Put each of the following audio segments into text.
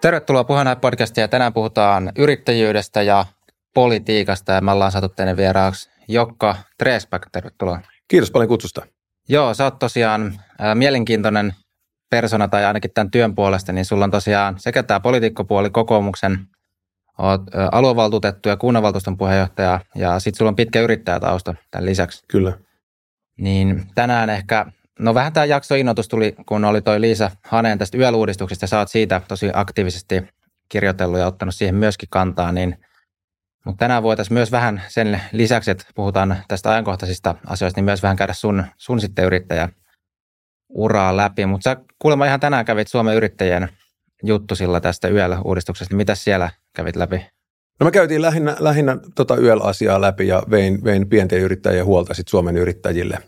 Tervetuloa Puheenaihe podcastiin ja tänään puhutaan yrittäjyydestä ja politiikasta ja me ollaan saatu tänne vieraaksi Jokka Tresback, tervetuloa. Kiitos paljon kutsusta. Joo, sä oot tosiaan ää, mielenkiintoinen persona tai ainakin tämän työn puolesta, niin sulla on tosiaan sekä tämä poliitikkopuoli kokoomuksen, oot ää, aluevaltuutettu ja kunnanvaltuuston puheenjohtaja ja sitten sulla on pitkä yrittäjätausta tämän lisäksi. Kyllä. Niin tänään ehkä, no vähän tämä jakso innoitus tuli, kun oli toi Liisa Haneen tästä YEL-uudistuksesta, sä oot siitä tosi aktiivisesti kirjoitellut ja ottanut siihen myöskin kantaa, niin mutta tänään voitaisiin myös vähän sen lisäksi, että puhutaan tästä ajankohtaisista asioista, niin myös vähän käydä sun, sun sitten yrittäjä uraa läpi. Mutta sä kuulemma ihan tänään kävit Suomen yrittäjien juttu sillä tästä YEL-uudistuksesta. Mitä siellä kävit läpi? No me käytiin lähinnä, lähinnä tota YEL-asiaa läpi ja vein, vein pienten yrittäjien huolta sit Suomen yrittäjille.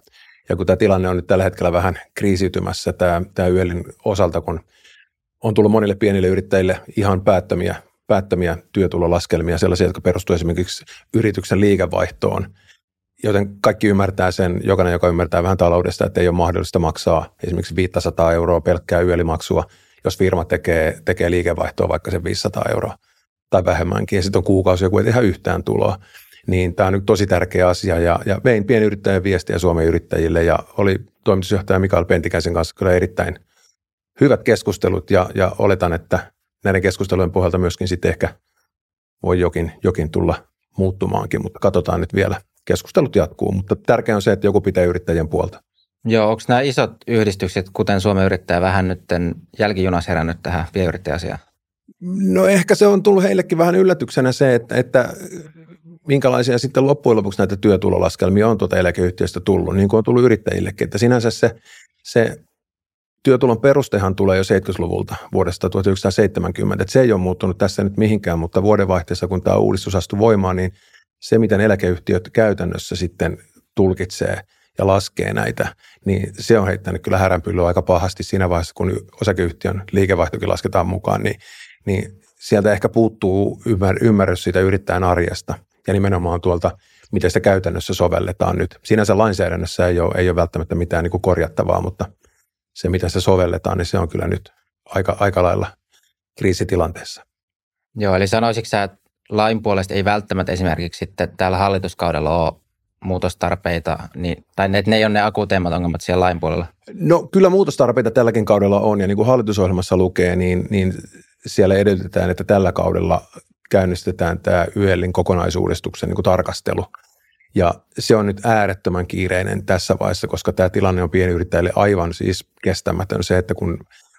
Ja kun tämä tilanne on nyt tällä hetkellä vähän kriisiytymässä tämä, tämä YELin osalta, kun on tullut monille pienille yrittäjille ihan päättömiä päättämiä työtulolaskelmia, sellaisia, jotka perustuvat esimerkiksi yrityksen liikevaihtoon, joten kaikki ymmärtää sen, jokainen, joka ymmärtää vähän taloudesta, että ei ole mahdollista maksaa esimerkiksi 500 euroa pelkkää yölimaksua, jos firma tekee, tekee liikevaihtoa vaikka sen 500 euroa tai vähemmänkin, ja sitten on kuukausi joku ei tehdä yhtään tuloa. Niin tämä on nyt tosi tärkeä asia, ja, ja vein pienyrittäjän viestiä Suomen yrittäjille, ja oli toimitusjohtaja Mikael Pentikäisen kanssa kyllä erittäin hyvät keskustelut, ja, ja oletan, että näiden keskustelujen pohjalta myöskin sitten ehkä voi jokin, jokin tulla muuttumaankin, mutta katsotaan nyt vielä. Keskustelut jatkuu, mutta tärkeää on se, että joku pitää yrittäjien puolta. Joo, onko nämä isot yhdistykset, kuten Suomen yrittäjä, vähän nyt jälkijunas herännyt tähän pienyrittäjäasiaan? No ehkä se on tullut heillekin vähän yllätyksenä se, että, että minkälaisia sitten loppujen lopuksi näitä työtulolaskelmia on tuota eläkeyhtiöstä tullut, niin kuin on tullut yrittäjillekin. Että sinänsä se, se työtulon perustehan tulee jo 70-luvulta vuodesta 1970. Että se ei ole muuttunut tässä nyt mihinkään, mutta vuodenvaihteessa, kun tämä uudistus astui voimaan, niin se, miten eläkeyhtiöt käytännössä sitten tulkitsee ja laskee näitä, niin se on heittänyt kyllä häränpyllyä aika pahasti siinä vaiheessa, kun osakeyhtiön liikevaihtokin lasketaan mukaan, niin, niin sieltä ehkä puuttuu ymmär, ymmärrys siitä yrittäjän arjesta ja nimenomaan tuolta, miten sitä käytännössä sovelletaan nyt. Sinänsä lainsäädännössä ei ole, ei ole välttämättä mitään niin kuin korjattavaa, mutta – se, mitä se sovelletaan, niin se on kyllä nyt aika, aika lailla kriisitilanteessa. Joo, eli sanoisitko sä, että lain puolesta ei välttämättä esimerkiksi sitten tällä hallituskaudella ole muutostarpeita, niin, tai ne, ne ei ole ne akuuteimmat ongelmat siellä lain puolella? No kyllä muutostarpeita tälläkin kaudella on, ja niin kuin hallitusohjelmassa lukee, niin, niin siellä edellytetään, että tällä kaudella käynnistetään tämä YELin kokonaisuudistuksen niin kuin tarkastelu – ja se on nyt äärettömän kiireinen tässä vaiheessa, koska tämä tilanne on pienyrittäjille aivan siis kestämätön se, että kun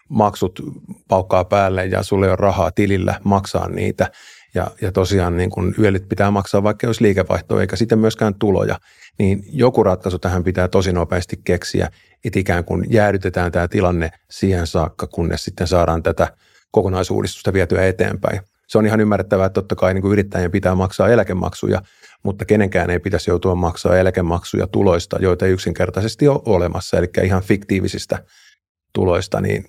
maksut paukkaa päälle ja sulle on rahaa tilillä maksaa niitä. Ja, ja tosiaan niin kun yölit pitää maksaa, vaikka jos liikevaihtoa eikä sitten myöskään tuloja, niin joku ratkaisu tähän pitää tosi nopeasti keksiä, että ikään kuin jäädytetään tämä tilanne siihen saakka, kunnes sitten saadaan tätä kokonaisuudistusta vietyä eteenpäin. Se on ihan ymmärrettävää, että totta kai niin kuin yrittäjien pitää maksaa eläkemaksuja, mutta kenenkään ei pitäisi joutua maksaa eläkemaksuja tuloista, joita ei yksinkertaisesti ole olemassa, eli ihan fiktiivisistä tuloista, niin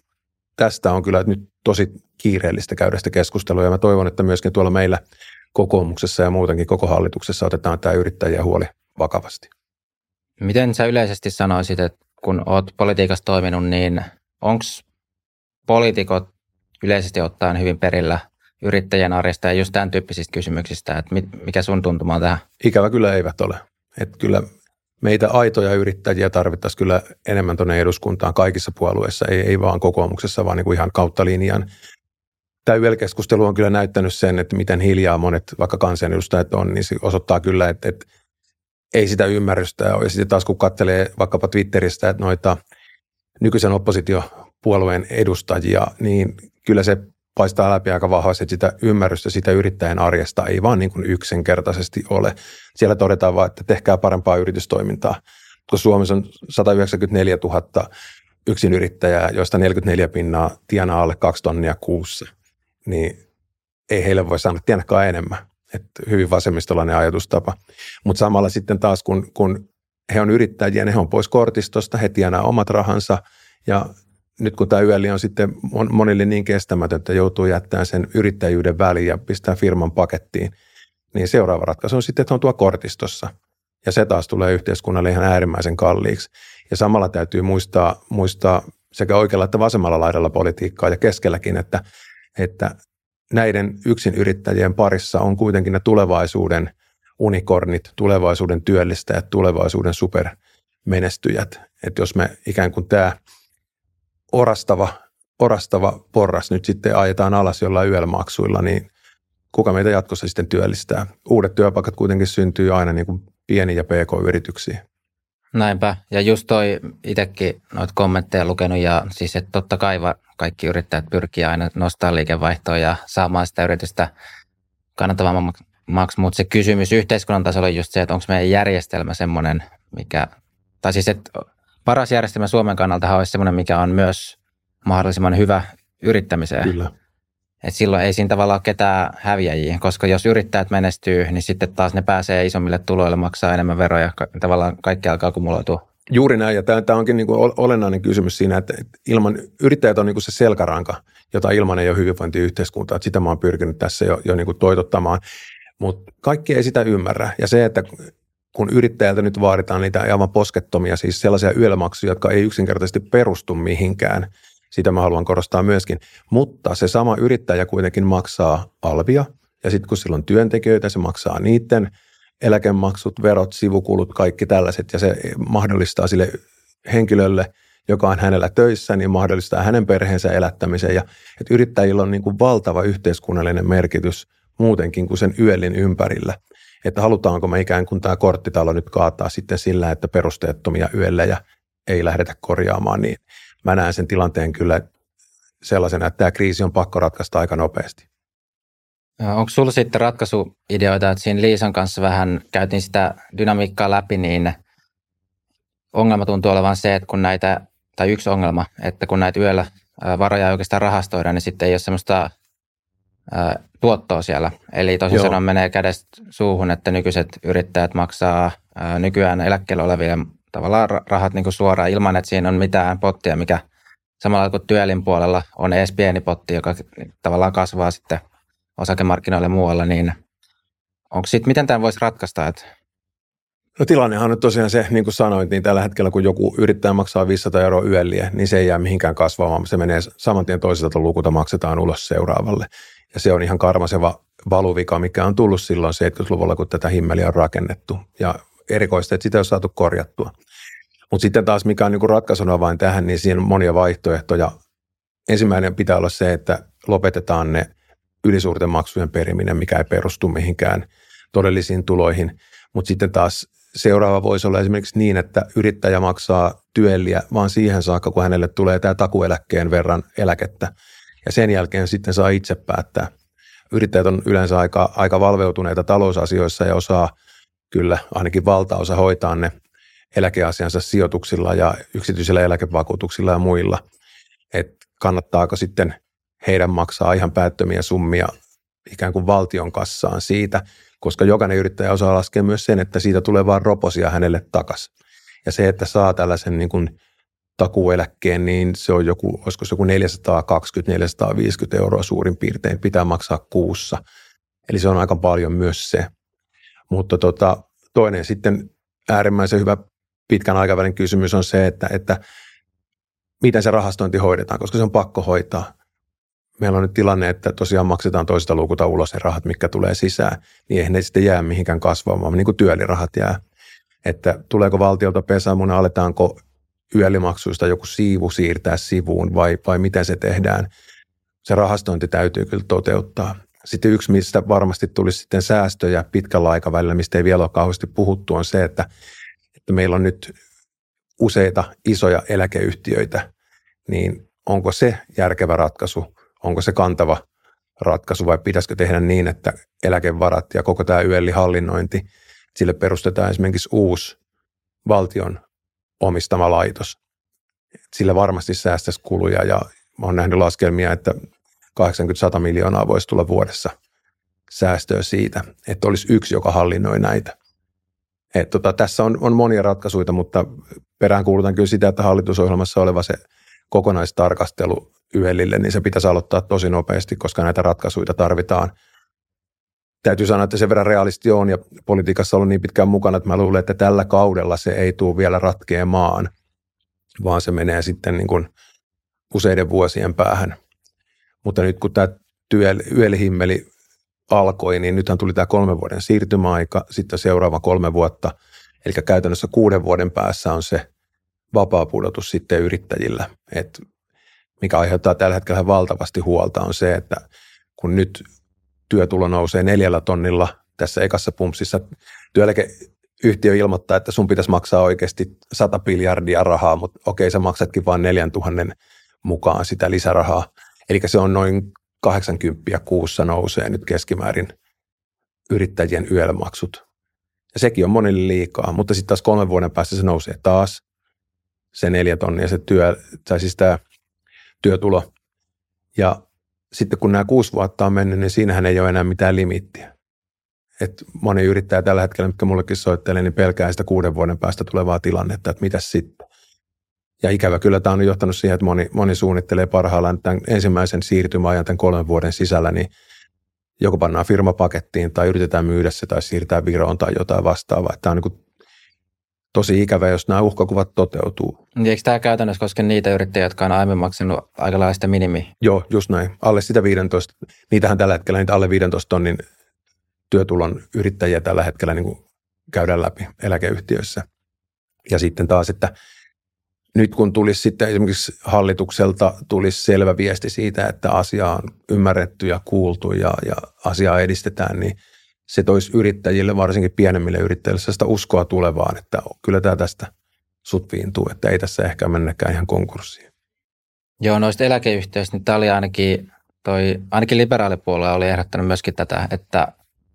tästä on kyllä nyt tosi kiireellistä käydä sitä keskustelua, ja mä toivon, että myöskin tuolla meillä kokoomuksessa ja muutenkin koko hallituksessa otetaan tämä yrittäjien huoli vakavasti. Miten sä yleisesti sanoisit, että kun oot politiikassa toiminut, niin onko poliitikot yleisesti ottaen hyvin perillä yrittäjän arjesta ja just tämän tyyppisistä kysymyksistä, että mikä sun tuntuma on tähän? Ikävä kyllä eivät ole. Että kyllä meitä aitoja yrittäjiä tarvittaisiin kyllä enemmän tuonne eduskuntaan kaikissa puolueissa, ei, ei vaan kokoomuksessa, vaan niin kuin ihan kautta linjan. Tämä YEL-keskustelu on kyllä näyttänyt sen, että miten hiljaa monet vaikka kansanedustajat on, niin se osoittaa kyllä, että, että ei sitä ymmärrystä ole. Ja sitten taas kun katselee vaikkapa Twitteristä että noita nykyisen oppositiopuolueen edustajia, niin kyllä se paistaa läpi aika vahvasti, että sitä ymmärrystä sitä yrittäjän arjesta ei vaan niin kuin yksinkertaisesti ole. Siellä todetaan vaan, että tehkää parempaa yritystoimintaa. Kun Suomessa on 194 000 yksinyrittäjää, joista 44 pinnaa tienaa alle kaksi tonnia kuussa, niin ei heille voi sanoa, että tienakaan enemmän. Että hyvin vasemmistolainen ajatustapa. Mutta samalla sitten taas, kun, kun he on yrittäjiä, ne on pois kortistosta, he tienaa omat rahansa ja nyt kun tämä yöli on sitten monille niin kestämätön, että joutuu jättämään sen yrittäjyyden väliin ja pistää firman pakettiin, niin seuraava ratkaisu on sitten, että on tuo kortistossa. Ja se taas tulee yhteiskunnalle ihan äärimmäisen kalliiksi. Ja samalla täytyy muistaa, muistaa sekä oikealla että vasemmalla laidalla politiikkaa ja keskelläkin, että että näiden yksin yrittäjien parissa on kuitenkin ne tulevaisuuden unikornit, tulevaisuuden työllistäjät, tulevaisuuden supermenestyjät. Että jos me ikään kuin tämä orastava, orastava porras nyt sitten ajetaan alas jollain yölmaksuilla, niin kuka meitä jatkossa sitten työllistää? Uudet työpaikat kuitenkin syntyy aina niin kuin pieniä ja pk-yrityksiin. Näinpä. Ja just toi itsekin noita kommentteja lukenut ja siis, että totta kai kaikki yrittäjät pyrkii aina nostaa liikevaihtoa ja saamaan sitä yritystä kannattavammaksi, mutta se kysymys yhteiskunnan tasolla on just se, että onko meidän järjestelmä semmoinen, mikä, tai siis, että paras järjestelmä Suomen kannalta olisi semmoinen, mikä on myös mahdollisimman hyvä yrittämiseen. Kyllä. Et silloin ei siinä tavallaan ole ketään häviäjiä, koska jos yrittäjät menestyy, niin sitten taas ne pääsee isommille tuloille, maksaa enemmän veroja, tavallaan kaikki alkaa kumuloitua. Juuri näin, ja tämä, onkin niin kuin olennainen kysymys siinä, että ilman, yrittäjät on niin kuin se selkäranka, jota ilman ei ole hyvinvointiyhteiskuntaa, sitä mä oon pyrkinyt tässä jo, jo niin kuin toitottamaan, mutta kaikki ei sitä ymmärrä, ja se, että kun yrittäjältä nyt vaaditaan niitä aivan poskettomia, siis sellaisia yömaksuja, jotka ei yksinkertaisesti perustu mihinkään, sitä mä haluan korostaa myöskin. Mutta se sama yrittäjä kuitenkin maksaa alvia, ja sitten kun sillä on työntekijöitä, se maksaa niiden eläkemaksut, verot, sivukulut, kaikki tällaiset, ja se mahdollistaa sille henkilölle, joka on hänellä töissä, niin mahdollistaa hänen perheensä elättämisen. Ja että yrittäjillä on niin kuin valtava yhteiskunnallinen merkitys muutenkin kuin sen yöllin ympärillä. Että halutaanko me ikään kuin tämä korttitalo nyt kaataa sitten sillä, että perusteettomia yöllejä ei lähdetä korjaamaan, niin mä näen sen tilanteen kyllä sellaisena, että tämä kriisi on pakko ratkaista aika nopeasti. Onko sinulla sitten ratkaisuideoita, että siinä Liisan kanssa vähän käytiin sitä dynamiikkaa läpi, niin ongelma tuntuu olevan se, että kun näitä, tai yksi ongelma, että kun näitä yöllä varoja ei oikeastaan rahastoida, niin sitten ei ole semmoista tuottoa siellä. Eli tosin sanoen menee kädestä suuhun, että nykyiset yrittäjät maksaa nykyään eläkkeellä oleville tavallaan rahat niin kuin suoraan ilman, että siinä on mitään pottia, mikä samalla kuin työlin puolella on edes pieni potti, joka tavallaan kasvaa sitten osakemarkkinoille muualla, niin onko sitten, miten tämä voisi ratkaista? Että No tilannehan on nyt tosiaan se, niin kuin sanoit, niin tällä hetkellä kun joku yrittää maksaa 500 euroa yölliä, niin se ei jää mihinkään kasvamaan. Se menee saman tien toiselta lukuta maksetaan ulos seuraavalle. Ja se on ihan karmaseva valuvika, mikä on tullut silloin 70-luvulla, kun tätä himmeliä on rakennettu. Ja erikoista, että sitä on saatu korjattua. Mutta sitten taas, mikä on niin ratkaisuna vain tähän, niin siinä on monia vaihtoehtoja. Ensimmäinen pitää olla se, että lopetetaan ne ylisuurten maksujen periminen, mikä ei perustu mihinkään todellisiin tuloihin. Mutta sitten taas seuraava voisi olla esimerkiksi niin, että yrittäjä maksaa työlliä vaan siihen saakka, kun hänelle tulee tämä takueläkkeen verran eläkettä. Ja sen jälkeen sitten saa itse päättää. Yrittäjät on yleensä aika, aika valveutuneita talousasioissa ja osaa kyllä ainakin valtaosa hoitaa ne eläkeasiansa sijoituksilla ja yksityisillä eläkevakuutuksilla ja muilla. Että kannattaako sitten heidän maksaa ihan päättömiä summia ikään kuin valtion kassaan siitä, koska jokainen yrittäjä osaa laskea myös sen, että siitä tulee vain roposia hänelle takaisin. Ja se, että saa tällaisen niin kuin takueläkkeen, niin se on joku, olisiko se joku 420-450 euroa suurin piirtein, pitää maksaa kuussa. Eli se on aika paljon myös se. Mutta tota, toinen sitten äärimmäisen hyvä pitkän aikavälin kysymys on se, että, että miten se rahastointi hoidetaan, koska se on pakko hoitaa. Meillä on nyt tilanne, että tosiaan maksetaan toista lukuta ulos ne rahat, mikä tulee sisään, niin eihän ne sitten jää mihinkään kasvamaan, niin kuin työlirahat jää. Että tuleeko valtiolta pesämuna, aletaanko yölimaksuista joku siivu siirtää sivuun vai, vai miten se tehdään. Se rahastointi täytyy kyllä toteuttaa. Sitten yksi, mistä varmasti tulisi sitten säästöjä pitkällä aikavälillä, mistä ei vielä ole kauheasti puhuttu, on se, että, että meillä on nyt useita isoja eläkeyhtiöitä, niin onko se järkevä ratkaisu, onko se kantava ratkaisu vai pitäisikö tehdä niin, että eläkevarat ja koko tämä YELI-hallinnointi, sille perustetaan esimerkiksi uusi valtion omistama laitos. Sillä varmasti säästäisi kuluja ja olen nähnyt laskelmia, että 80-100 miljoonaa voisi tulla vuodessa säästöä siitä, että olisi yksi, joka hallinnoi näitä. Et tota, tässä on, on monia ratkaisuja, mutta peräänkuulutan kyllä sitä, että hallitusohjelmassa oleva se kokonaistarkastelu YELille, niin se pitäisi aloittaa tosi nopeasti, koska näitä ratkaisuja tarvitaan. Täytyy sanoa, että se verran realisti on ja politiikassa ollut niin pitkään mukana, että mä luulen, että tällä kaudella se ei tule vielä ratkeamaan, vaan se menee sitten niin kuin useiden vuosien päähän. Mutta nyt kun tämä yölihimmeli alkoi, niin nythän tuli tämä kolmen vuoden siirtymäaika, sitten seuraava kolme vuotta, eli käytännössä kuuden vuoden päässä on se vapaa pudotus sitten yrittäjillä. Et mikä aiheuttaa tällä hetkellä valtavasti huolta on se, että kun nyt työtulo nousee neljällä tonnilla tässä ekassa pumpsissa, työeläkeyhtiö ilmoittaa, että sun pitäisi maksaa oikeasti 100 miljardia rahaa, mutta okei, sä maksatkin vain 4000 mukaan sitä lisärahaa. Eli se on noin 80 kuussa nousee nyt keskimäärin yrittäjien yömaksut. Ja sekin on monille liikaa, mutta sitten taas kolmen vuoden päästä se nousee taas se neljä tonnia se työ, tai siis tämä työtulo. Ja sitten kun nämä kuusi vuotta on mennyt, niin siinähän ei ole enää mitään limittiä. Et moni yrittäjä tällä hetkellä, mikä mullekin soittelee, niin pelkää sitä kuuden vuoden päästä tulevaa tilannetta, että mitä sitten. Ja ikävä kyllä tämä on johtanut siihen, että moni, moni suunnittelee parhaillaan tämän ensimmäisen siirtymäajan tämän kolmen vuoden sisällä, niin joko pannaan firmapakettiin tai yritetään myydä se tai siirtää Viroon tai jotain vastaavaa. Tämä on niin tosi ikävä, jos nämä uhkakuvat toteutuu. Niin eikö tämä käytännössä koske niitä yrittäjiä, jotka on aiemmin maksanut aika lailla minimi? Joo, just näin. Alle sitä 15, niitähän tällä hetkellä niitä alle 15 tonnin työtulon yrittäjiä tällä hetkellä niin käydään läpi eläkeyhtiöissä. Ja sitten taas, että nyt kun tulisi sitten esimerkiksi hallitukselta tulisi selvä viesti siitä, että asia on ymmärretty ja kuultu ja, ja asiaa edistetään, niin se toisi yrittäjille, varsinkin pienemmille yrittäjille, sitä uskoa tulevaan, että kyllä tämä tästä sut viintuu, että ei tässä ehkä mennäkään ihan konkurssiin. Joo, noista eläkeyhtiöistä, niin tämä oli ainakin, toi, ainakin liberaalipuolue oli ehdottanut myöskin tätä, että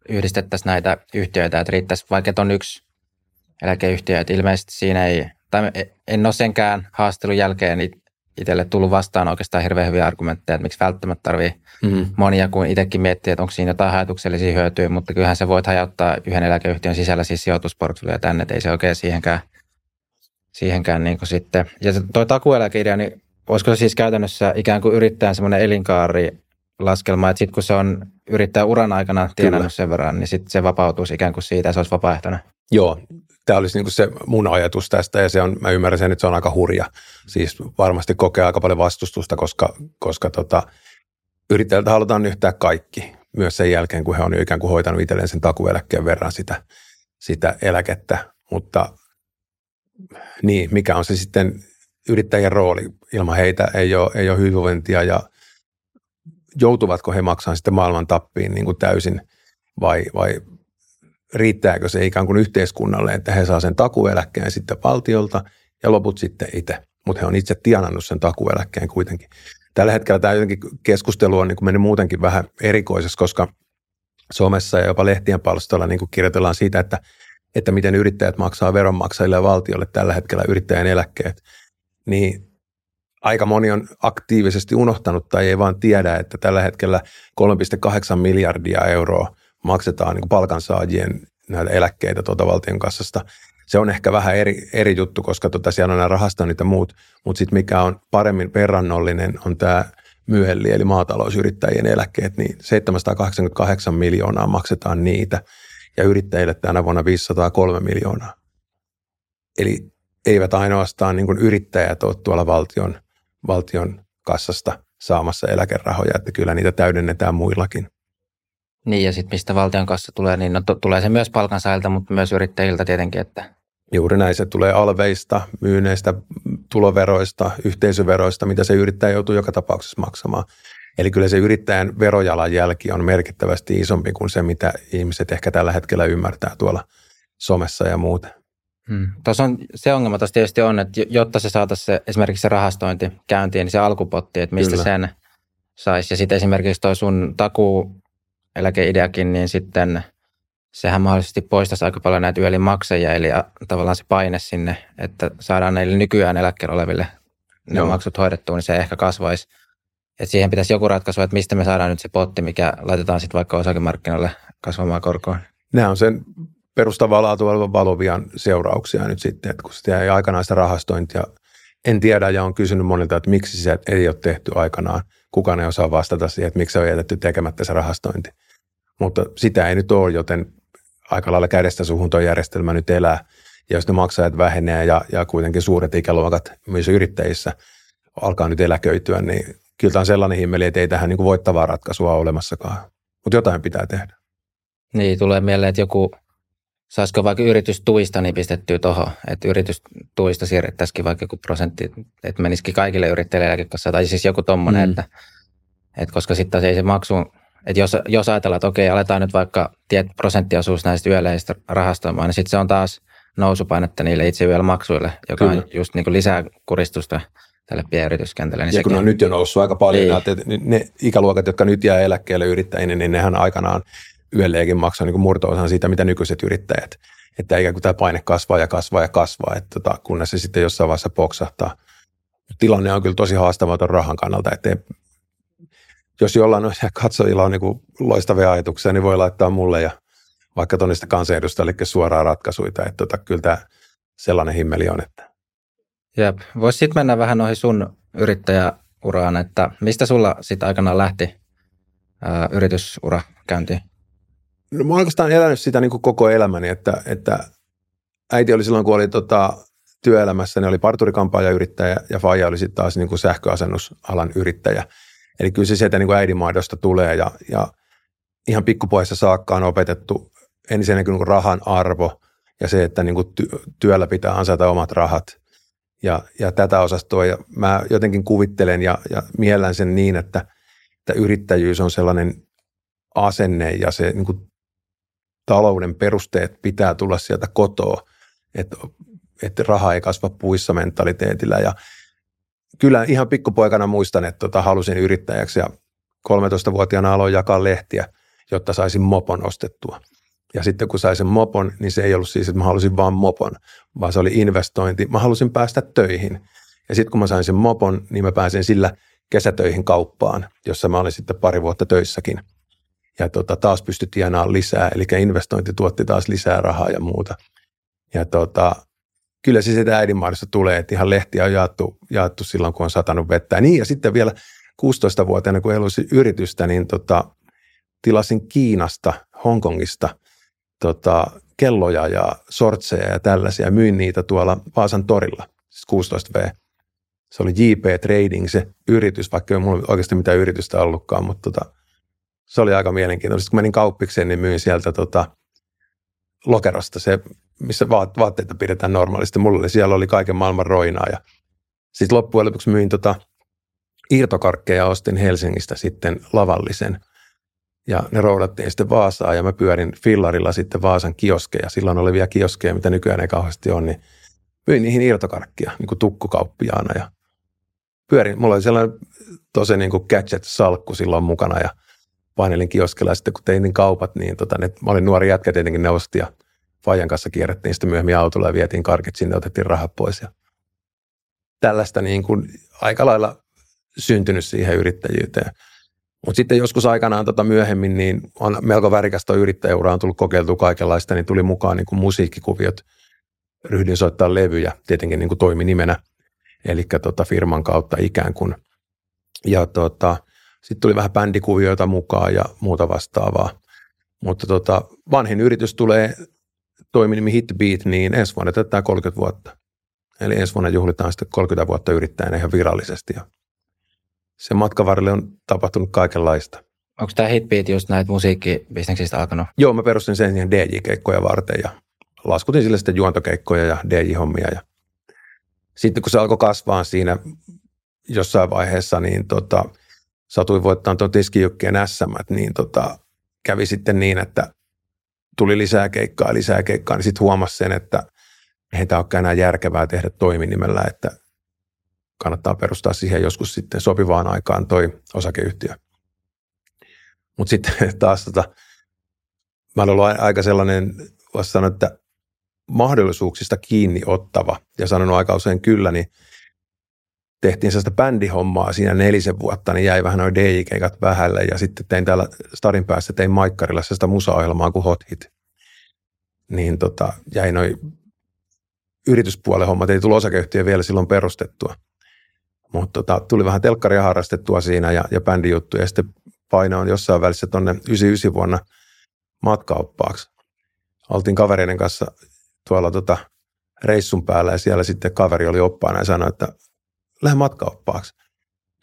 yhdistettäisiin näitä yhtiöitä, että riittäisi vaikka on yksi eläkeyhtiö, että ilmeisesti siinä ei tai en ole senkään haastelun jälkeen itselle tullut vastaan oikeastaan hirveän hyviä argumentteja, että miksi välttämättä tarvii mm-hmm. monia, kun itsekin miettii, että onko siinä jotain ajatuksellisia hyötyjä, mutta kyllähän se voit hajauttaa yhden eläkeyhtiön sisällä siis sijoitusportfolio tänne, että ei se oikein siihenkään, siihenkään niin kuin sitten. Ja toi takueläkeidea, niin olisiko se siis käytännössä ikään kuin yrittäjän semmoinen elinkaari laskelma, että sitten kun se on yrittää uran aikana tienannut sen verran, niin sitten se vapautuisi ikään kuin siitä, se olisi vapaaehtoinen. Joo, tämä olisi niin se mun ajatus tästä ja se on, mä ymmärrän sen, että se on aika hurja. Siis varmasti kokee aika paljon vastustusta, koska, koska tota, yrittäjältä halutaan yhtää kaikki myös sen jälkeen, kun he on jo ikään kuin hoitanut itselleen sen takueläkkeen verran sitä, sitä eläkettä. Mutta niin, mikä on se sitten yrittäjän rooli? Ilman heitä ei ole, ei ole hyvinvointia ja joutuvatko he maksamaan sitten maailman tappiin niin kuin täysin vai, vai riittääkö se ikään kuin yhteiskunnalle, että he saa sen takueläkkeen sitten valtiolta ja loput sitten itse. Mutta he on itse tienannut sen takueläkkeen kuitenkin. Tällä hetkellä tämä jotenkin keskustelu on niin mennyt muutenkin vähän erikoisessa, koska somessa ja jopa lehtien palstoilla niin kuin kirjoitellaan siitä, että, että miten yrittäjät maksaa veronmaksajille ja valtiolle tällä hetkellä yrittäjän eläkkeet. Niin aika moni on aktiivisesti unohtanut tai ei vaan tiedä, että tällä hetkellä 3,8 miljardia euroa – maksetaan niin palkansaajien näitä eläkkeitä tuota valtion kassasta. Se on ehkä vähän eri, eri juttu, koska tota, siellä on nämä rahastoinnit ja muut, mutta sitten mikä on paremmin verrannollinen on tämä myöhelli, eli maatalousyrittäjien eläkkeet, niin 788 miljoonaa maksetaan niitä, ja yrittäjille tänä vuonna 503 miljoonaa. Eli eivät ainoastaan niin kuin yrittäjät ole tuolla valtion, valtion kassasta saamassa eläkerahoja, että kyllä niitä täydennetään muillakin. Niin ja sitten mistä valtion kanssa tulee, niin no, to, tulee se myös palkansaajilta, mutta myös yrittäjiltä tietenkin. Että... Juuri näin, se tulee alveista, myyneistä, tuloveroista, yhteisöveroista, mitä se yrittäjä joutuu joka tapauksessa maksamaan. Eli kyllä se yrittäjän verojalanjälki on merkittävästi isompi kuin se, mitä ihmiset ehkä tällä hetkellä ymmärtää tuolla somessa ja muuten. Hmm. Tuossa on, se ongelma tuossa tietysti on, että jotta se saataisiin se, esimerkiksi se rahastointi käyntiin, niin se alkupotti, että mistä Kyllä. sen saisi. Ja sitten esimerkiksi tuo sun takuu eläkeideakin, niin sitten sehän mahdollisesti poistaisi aika paljon näitä yölin maksajia, eli tavallaan se paine sinne, että saadaan näille nykyään eläkkeellä oleville ne Joo. maksut hoidettua, niin se ehkä kasvaisi. Et siihen pitäisi joku ratkaisu, että mistä me saadaan nyt se potti, mikä laitetaan sitten vaikka osakemarkkinoille kasvamaan korkoon. Nämä on sen perustavaa laatua olevan valovian seurauksia nyt sitten, että kun sitä ei aikanaan sitä rahastointia, en tiedä ja on kysynyt monilta, että miksi se ei ole tehty aikanaan. Kukaan ei osaa vastata siihen, että miksi se on jätetty tekemättä se rahastointi. Mutta sitä ei nyt ole, joten aika lailla kädestä suhun tuo järjestelmä nyt elää. Ja jos ne maksajat vähenee ja, ja kuitenkin suuret ikäluokat myös yrittäjissä alkaa nyt eläköityä, niin kyllä tämä on sellainen himmeli, että ei tähän niin kuin voittavaa ratkaisua ole olemassakaan. Mutta jotain pitää tehdä. Niin, tulee mieleen, että joku, saisiko vaikka yritystuista niin pistettyä tuohon, että yritystuista siirrettäisikin vaikka joku prosentti, että menisikin kaikille yrittäjille eläkekassa, tai siis joku tommonen, mm. että, että koska sitten ei se maksu, että jos, jos ajatellaan, että okei, aletaan nyt vaikka tiet prosenttiosuus näistä yöleistä rahastoimaan, niin sitten se on taas nousupainetta niille itse vielä maksuille, joka Kyllä. on just niin kuin lisää kuristusta tälle pienyrityskentälle. Niin ja kun on nyt jo noussut aika paljon, niin. että ne ikäluokat, jotka nyt jää eläkkeelle yrittäjinä, niin nehän aikanaan yölleekin maksaa niin murto-osan siitä, mitä nykyiset yrittäjät. Että ikään kuin tämä paine kasvaa ja kasvaa ja kasvaa, että tota, kunnes se sitten jossain vaiheessa poksahtaa. Tilanne on kyllä tosi haastamaton rahan kannalta, että jos jollain katsojilla on niin loistavia ajatuksia, niin voi laittaa mulle ja vaikka tuonne kansanedustajille suoraan ratkaisuja. Että tota, kyllä tämä sellainen himmeli on. Että. Jep. Voisi sitten mennä vähän noihin sun yrittäjäuraan, että mistä sulla sitten aikanaan lähti ää, yritysura käyntiin? No, mä oon oikeastaan elänyt sitä niin kuin koko elämäni, että, että äiti oli silloin, kun oli tota, työelämässä, niin oli parturikampaaja yrittäjä ja faija oli sitten taas niin kuin sähköasennusalan yrittäjä. Eli kyllä se sieltä niin kuin äidinmaidosta tulee ja, ja ihan pikkupoissa saakka on opetettu ensinnäkin niin rahan arvo ja se, että niin kuin työllä pitää ansaita omat rahat ja, ja tätä osastoa. Ja mä jotenkin kuvittelen ja, ja miellän sen niin, että, että yrittäjyys on sellainen asenne ja se niin kuin talouden perusteet pitää tulla sieltä kotoa, että, että raha ei kasva puissa mentaliteetillä. Ja kyllä ihan pikkupoikana muistan, että tota, halusin yrittäjäksi ja 13-vuotiaana aloin jakaa lehtiä, jotta saisin mopon ostettua. Ja sitten kun sain sen mopon, niin se ei ollut siis, että mä halusin vaan mopon, vaan se oli investointi. Mä halusin päästä töihin. Ja sitten kun mä sain sen mopon, niin mä pääsin sillä kesätöihin kauppaan, jossa mä olin sitten pari vuotta töissäkin. Ja tota, taas pystyi tienaamaan lisää, eli investointi tuotti taas lisää rahaa ja muuta. Ja tota, kyllä se sitä äidinmaadosta tulee, että ihan lehtiä on jaettu, jaettu silloin, kun on satanut vettä. Niin, ja sitten vielä 16-vuotiaana, kun elusin yritystä, niin tota, tilasin Kiinasta, Hongkongista – tota, kelloja ja sortseja ja tällaisia. Myin niitä tuolla Vaasan torilla, siis 16V. Se oli JP Trading se yritys, vaikka ei mulla oikeasti mitään yritystä ollutkaan, mutta tota, se oli aika mielenkiintoista. Kun menin kauppikseen, niin myin sieltä tota, lokerosta se, missä vaatteita pidetään normaalisti. Mulla oli, siellä oli kaiken maailman roinaa ja sitten loppujen lopuksi myin tota, irtokarkkeja ostin Helsingistä sitten lavallisen ja ne roudattiin sitten Vaasaan ja mä pyörin fillarilla sitten Vaasan kioskeja. Silloin oli vielä kioskeja, mitä nykyään ei kauheasti ole, niin myin niihin irtokarkkia niin kuin tukkukauppiaana ja pyörin. Mulla oli sellainen tosi niin kuin gadget-salkku silloin mukana ja painelin kioskella ja sitten kun tein niin kaupat, niin tota, ne, mä olin nuori jätkä tietenkin ne osti ja Fajan kanssa kierrettiin sitten myöhemmin autolla ja vietiin karkit sinne, otettiin rahat pois ja tällaista niin kuin aika lailla syntynyt siihen yrittäjyyteen. Mutta sitten joskus aikanaan tota myöhemmin, niin on melko värikästä yrittäjäura, on tullut kokeiltua kaikenlaista, niin tuli mukaan niin kuin musiikkikuviot. Ryhdyin soittaa levyjä, tietenkin niin kuin toiminimenä, eli tota firman kautta ikään kuin. Ja tota, sitten tuli vähän bändikuvioita mukaan ja muuta vastaavaa. Mutta tota, vanhin yritys tulee toiminimi Hitbeat, niin ensi vuonna täyttää 30 vuotta. Eli ensi vuonna juhlitaan sitten 30 vuotta yrittäjänä ihan virallisesti. Ja se matkan varrelle on tapahtunut kaikenlaista. Onko tämä Hitbeat just näitä musiikkibisneksistä alkanut? Joo, mä perustin sen siihen DJ-keikkoja varten ja laskutin sille sitten juontokeikkoja ja DJ-hommia. Ja sitten kun se alkoi kasvaa siinä jossain vaiheessa, niin tota, satuin voittaa tuon tiskijukkien SM, niin tota, kävi sitten niin, että tuli lisää keikkaa, lisää keikkaa, niin sitten huomasi sen, että ei tämä olekaan enää järkevää tehdä toiminimellä, että kannattaa perustaa siihen joskus sitten sopivaan aikaan toi osakeyhtiö. Mutta sitten taas tota, mä olen ollut aika sellainen, voisi sanoa, että mahdollisuuksista kiinni ottava ja sanonut aika usein kyllä, niin tehtiin sellaista bändihommaa siinä nelisen vuotta, niin jäi vähän noin DJ-keikat vähälle ja sitten tein täällä Starin päässä, tein Maikkarilla sellaista musaohjelmaa kuin Hot Hit. Niin tota, jäi noin yrityspuolen hommat, ei tullut osakeyhtiö vielä silloin perustettua. Mutta tota, tuli vähän telkkaria harrastettua siinä ja, ja bändijuttuja. Ja sitten paino on jossain välissä tuonne 99 vuonna matkaoppaaksi. Oltiin kavereiden kanssa tuolla tota reissun päällä ja siellä sitten kaveri oli oppaana ja sanoi, että lähde matkaoppaaksi.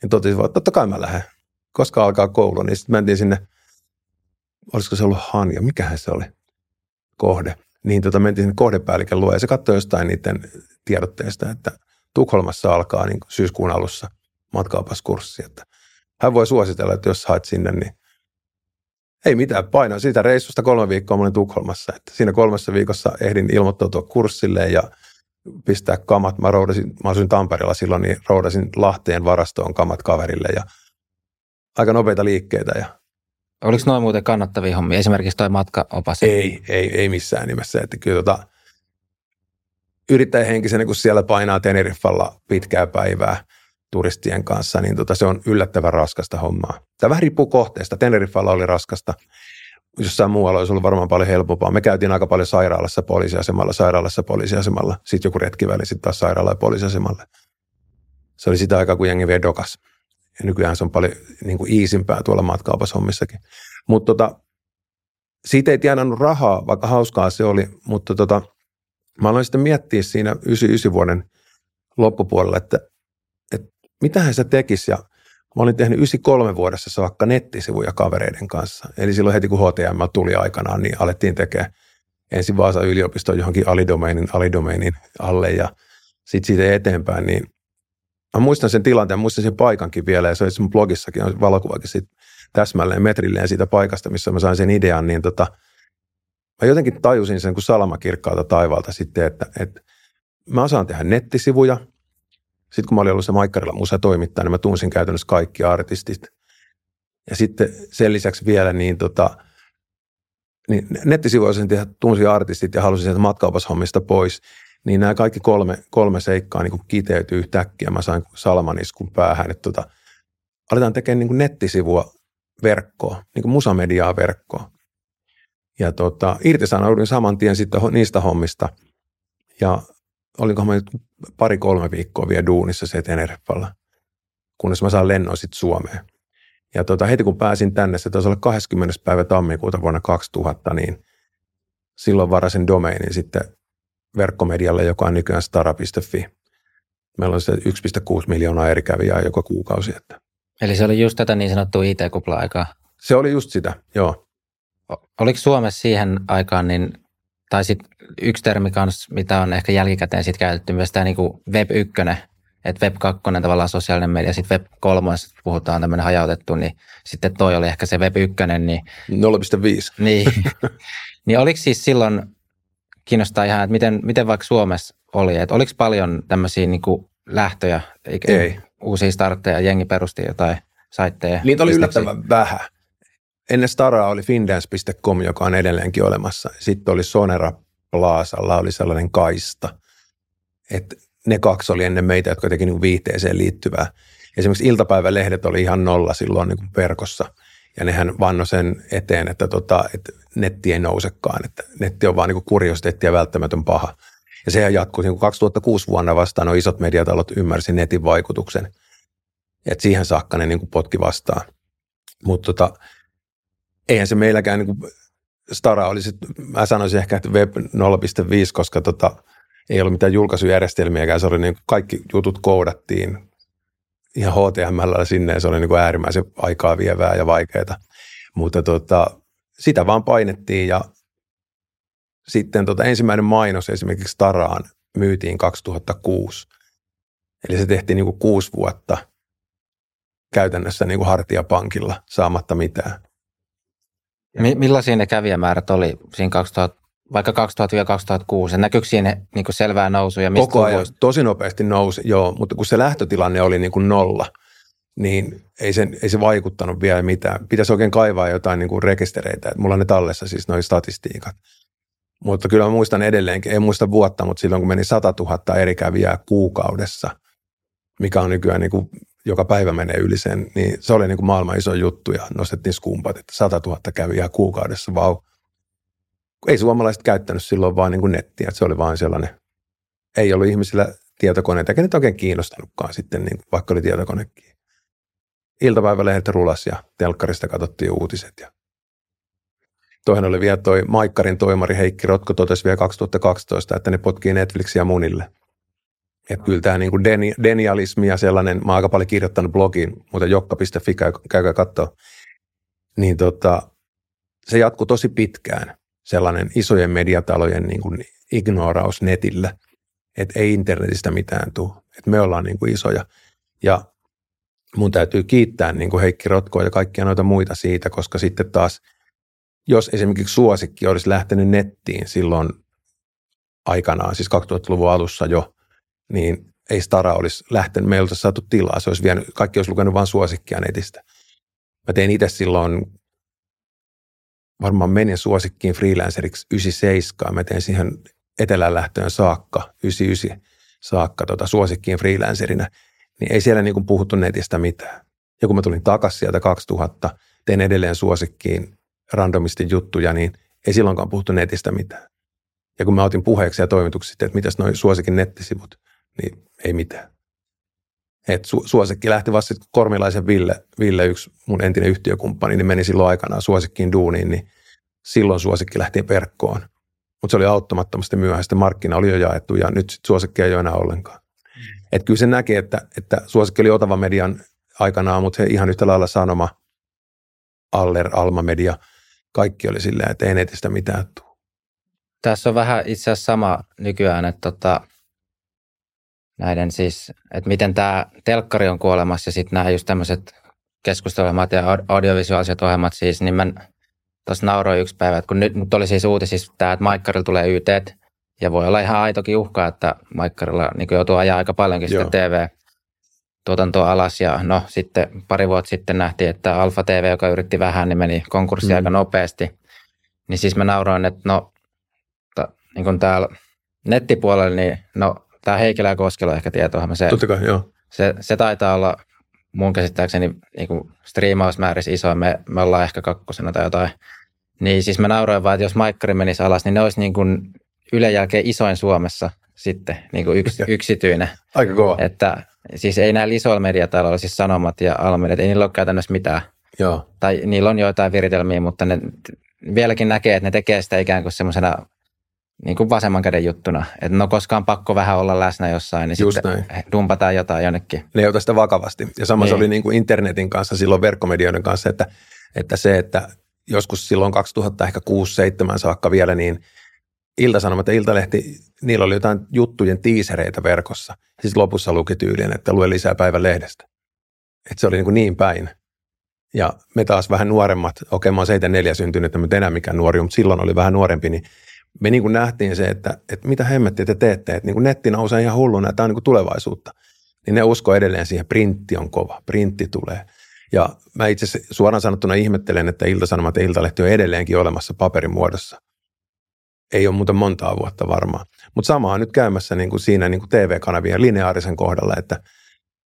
Niin totesin että totta kai mä lähden. Koska alkaa koulu, niin sitten mentiin sinne, olisiko se ollut Hanja, mikähän se oli, kohde. Niin tota, mentiin sinne kohdepäällikön luo ja se katsoi jostain niiden tiedotteesta, että Tukholmassa alkaa niin syyskuun alussa matkaopaskurssi, että hän voi suositella, että jos haet sinne, niin ei mitään painoa. Siitä reissusta kolme viikkoa olin Tukholmassa. Että siinä kolmessa viikossa ehdin ilmoittautua kurssille ja pistää kamat. Mä, roudasin, mä asuin Tampereella silloin, niin roudasin Lahteen varastoon kamat kaverille ja aika nopeita liikkeitä. Ja Oliko noin muuten kannattavia hommia? Esimerkiksi toi matkaopas? Ei, ei, ei missään nimessä. Että kyllä tota, yrittäjähenkisenä, kun siellä painaa Teneriffalla pitkää päivää turistien kanssa, niin tota, se on yllättävän raskasta hommaa. Tämä vähän riippuu kohteesta. Teneriffalla oli raskasta. Jossain muualla olisi ollut varmaan paljon helpompaa. Me käytiin aika paljon sairaalassa, poliisiasemalla, sairaalassa, poliisiasemalla. Sitten joku retkiväli, sitten taas sairaala ja poliisiasemalle. Se oli sitä aikaa, kun jengi vedokas. Ja nykyään se on paljon niin kuin iisimpää tuolla matkaopashommissakin. Mutta tota, siitä ei tienannut rahaa, vaikka hauskaa se oli. Mutta tota, mä aloin sitten miettiä siinä 99 vuoden loppupuolella, että, että mitähän se tekisi. Ja mä olin tehnyt 93 vuodessa saakka nettisivuja kavereiden kanssa. Eli silloin heti kun HTML tuli aikanaan, niin alettiin tekemään ensin Vaasan yliopistoon johonkin alidomeinin, alidomeinin alle ja sitten siitä eteenpäin, niin mä muistan sen tilanteen, muistan sen paikankin vielä ja se oli mun blogissakin, on valokuvakin siitä täsmälleen metrilleen siitä paikasta, missä mä sain sen idean, niin tota, mä jotenkin tajusin sen kuin salamakirkkaalta taivaalta sitten, että, että mä osaan tehdä nettisivuja. Sitten kun mä olin ollut se Maikkarilla musa toimittaja, niin mä tunsin käytännössä kaikki artistit. Ja sitten sen lisäksi vielä niin tota, niin nettisivuja osasin tehdä, tunsin artistit ja halusin sieltä matkaopashommista pois. Niin nämä kaikki kolme, kolme seikkaa niin kiteytyi yhtäkkiä. Mä sain salmaniskun päähän, että tota, aletaan tekemään niin nettisivua verkkoa, niin musamediaa verkkoa. Ja tota, irtisanouduin saman tien sitten niistä hommista. Ja olinko mä nyt pari-kolme viikkoa vielä duunissa se Teneriffalla, kunnes mä saan lennon sitten Suomeen. Ja tota, heti kun pääsin tänne, se taisi olla 20. päivä tammikuuta vuonna 2000, niin silloin varasin domainin sitten verkkomedialle, joka on nykyään stara.fi. Meillä on se 1,6 miljoonaa eri kävijää joka kuukausi. Että. Eli se oli just tätä niin sanottua IT-kupla-aikaa? Se oli just sitä, joo. Oliko Suomessa siihen aikaan, niin, tai sitten yksi termi kanssa, mitä on ehkä jälkikäteen sitten käytetty, myös tämä niin Web 1, että Web 2 tavallaan sosiaalinen media, sitten Web 3, puhutaan tämmöinen hajautettu, niin sitten toi oli ehkä se Web 1. Niin, 0,5. Niin, niin oliko siis silloin, kiinnostaa ihan, että miten, miten vaikka Suomessa oli, että oliko paljon tämmöisiä niin lähtöjä, Ei. uusia startteja, jengi perusti jotain saitteja? Niitä oli yllättävän vähän. Ennen Staraa oli findance.com, joka on edelleenkin olemassa. Sitten oli Sonera Plaasalla, oli sellainen kaista. Et ne kaksi oli ennen meitä, jotka teki niin viihteeseen liittyvää. Esimerkiksi iltapäivälehdet oli ihan nolla silloin niin verkossa. Ja nehän vanno sen eteen, että, tota, että netti ei nousekaan. Että netti on vaan niin kuriositeetti ja välttämätön paha. Ja sehän jatkuu niin 2006 vuonna vastaan, no isot mediatalot ymmärsi netin vaikutuksen. Että siihen saakka ne niin potki vastaan. Mutta tota, eihän se meilläkään niin kuin Stara olisi, mä sanoisin ehkä, että Web 0.5, koska tota, ei ollut mitään julkaisujärjestelmiäkään, se oli niin kuin kaikki jutut koodattiin ihan HTML sinne ja se oli niin kuin äärimmäisen aikaa vievää ja vaikeaa. Mutta tota, sitä vaan painettiin ja sitten tota, ensimmäinen mainos esimerkiksi Staraan myytiin 2006. Eli se tehtiin niin kuin kuusi vuotta käytännössä niin kuin hartiapankilla saamatta mitään. Mi- millaisia ne kävijämäärät oli siinä 2000, vaikka 2000-2006? Näkyykö siinä niin kuin selvää nousua? Mistä Koko ajan voisi... tosi nopeasti nousi, joo, mutta kun se lähtötilanne oli niin kuin nolla, niin ei se, ei se vaikuttanut vielä mitään. Pitäisi oikein kaivaa jotain niin kuin rekistereitä. Mulla on ne tallessa siis noin statistiikat. Mutta kyllä mä muistan edelleenkin, en muista vuotta, mutta silloin kun meni 100 000 eri kävijää kuukaudessa, mikä on nykyään niin kuin joka päivä menee yli sen, niin se oli niin kuin maailman iso juttu ja nostettiin skumpat, että 100 000 kävijää kuukaudessa, vau. Ei suomalaiset käyttänyt silloin vaan niin kuin nettiä, että se oli vain sellainen, ei ollut ihmisillä tietokoneita, eikä niitä oikein kiinnostanutkaan sitten, niin vaikka oli tietokonekin. Iltapäivälehdet rulas ja telkkarista katsottiin uutiset ja Toihan oli vielä toi Maikkarin toimari Heikki Rotko totesi vielä 2012, että ne potkii Netflixiä munille. Että kyllä tämä niinku deni, denialismi ja sellainen, mä oon aika paljon kirjoittanut blogiin, mutta jokka.fi, käy, käykää katsoa, niin tota, se jatkuu tosi pitkään, sellainen isojen mediatalojen niin kuin ignoraus netillä, että ei internetistä mitään tule, että me ollaan niin kuin isoja. Ja mun täytyy kiittää niin kuin Heikki Rotkoa ja kaikkia noita muita siitä, koska sitten taas, jos esimerkiksi suosikki olisi lähtenyt nettiin silloin aikanaan, siis 2000-luvun alussa jo, niin ei Stara olisi lähtenyt, meillä olisi saatu tilaa, se olisi vienyt, kaikki olisi lukenut vain suosikkia netistä. Mä tein itse silloin, varmaan menin suosikkiin freelanceriksi 97, mä tein siihen etelän lähtöön saakka, 99 saakka tota, suosikkiin freelancerina, niin ei siellä niin kuin puhuttu netistä mitään. Ja kun mä tulin takaisin sieltä 2000, tein edelleen suosikkiin randomisti juttuja, niin ei silloinkaan puhuttu netistä mitään. Ja kun mä otin puheeksi ja toimituksi että mitäs noin suosikin nettisivut, niin ei mitään. Et su- suosikki lähti vasta Kormilaisen Ville, Ville, yksi mun entinen yhtiökumppani, niin meni silloin aikanaan suosikkiin duuniin, niin silloin suosikki lähti verkkoon. Mutta se oli auttamattomasti myöhäistä. Markkina oli jo jaettu ja nyt sit suosikki ei ole enää ollenkaan. Et kyllä se näkee, että, että suosikki oli Otava Median aikanaan, mutta he ihan yhtä lailla Sanoma, Aller, Alma Media, kaikki oli silleen, että ei netistä mitään tule. Tässä on vähän itse asiassa sama nykyään, että tota, näiden siis, että miten tämä telkkari on kuolemassa ja sitten nämä just tämmöiset keskusteluohjelmat ja audiovisuaaliset ohjelmat siis, niin mä tuossa nauroin yksi päivä, että kun nyt, nyt oli siis uutisissa tämä, että Maikkarilla tulee YT, ja voi olla ihan aitokin uhka, että Maikkarilla niin joutuu ajaa aika paljonkin sitä TV tuotantoa alas ja no sitten pari vuotta sitten nähtiin, että Alfa TV, joka yritti vähän, niin meni konkurssi mm. aika nopeasti. Niin siis mä nauroin, että no ta, niin kuin täällä nettipuolella, niin no tämä Heikelä ja Koskelo ehkä tietoa. Se, Totta kai, joo. Se, se taitaa olla mun käsittääkseni niin kuin striimausmäärissä iso, me, me ollaan ehkä kakkosena tai jotain. Niin siis mä nauroin vaan, että jos Maikkari menisi alas, niin ne olisi niin kuin Ylen jälkeen isoin Suomessa sitten, niin kuin yks, yksityinen. Aika kova. Että siis ei näillä isoilla mediataloilla, siis Sanomat ja Almediat, ei niillä ole käytännössä mitään. Joo. Tai niillä on joitain viritelmiä, mutta ne vieläkin näkee, että ne tekee sitä ikään kuin semmoisena niin kuin vasemman käden juttuna. Että no koskaan pakko vähän olla läsnä jossain, niin Just sitten näin. dumpataan jotain jonnekin. Ne ei ota sitä vakavasti. Ja sama niin. se oli niin kuin internetin kanssa, silloin verkkomedioiden kanssa, että, että se, että joskus silloin 2000 ehkä 6-7 saakka vielä, niin Ilta-Sanomat ja Iltalehti, niillä oli jotain juttujen tiisereitä verkossa. Siis lopussa luki tyylien, että lue lisää päivän lehdestä. Että se oli niin, kuin niin päin. Ja me taas vähän nuoremmat, okei mä oon 74 syntynyt, että enää mikään nuori, mutta silloin oli vähän nuorempi, niin me niin kuin nähtiin se, että, että mitä hemmettiä te teette, että niin kuin netti nousee ihan hulluna, että tämä on niin kuin tulevaisuutta. Niin ne usko edelleen siihen, printti on kova, printti tulee. Ja mä itse suoraan sanottuna ihmettelen, että Ilta-Sanomat ja Iltalehti on edelleenkin olemassa paperin muodossa. Ei ole muuten montaa vuotta varmaan. Mutta samaa on nyt käymässä niin kuin siinä niin kuin TV-kanavien lineaarisen kohdalla, että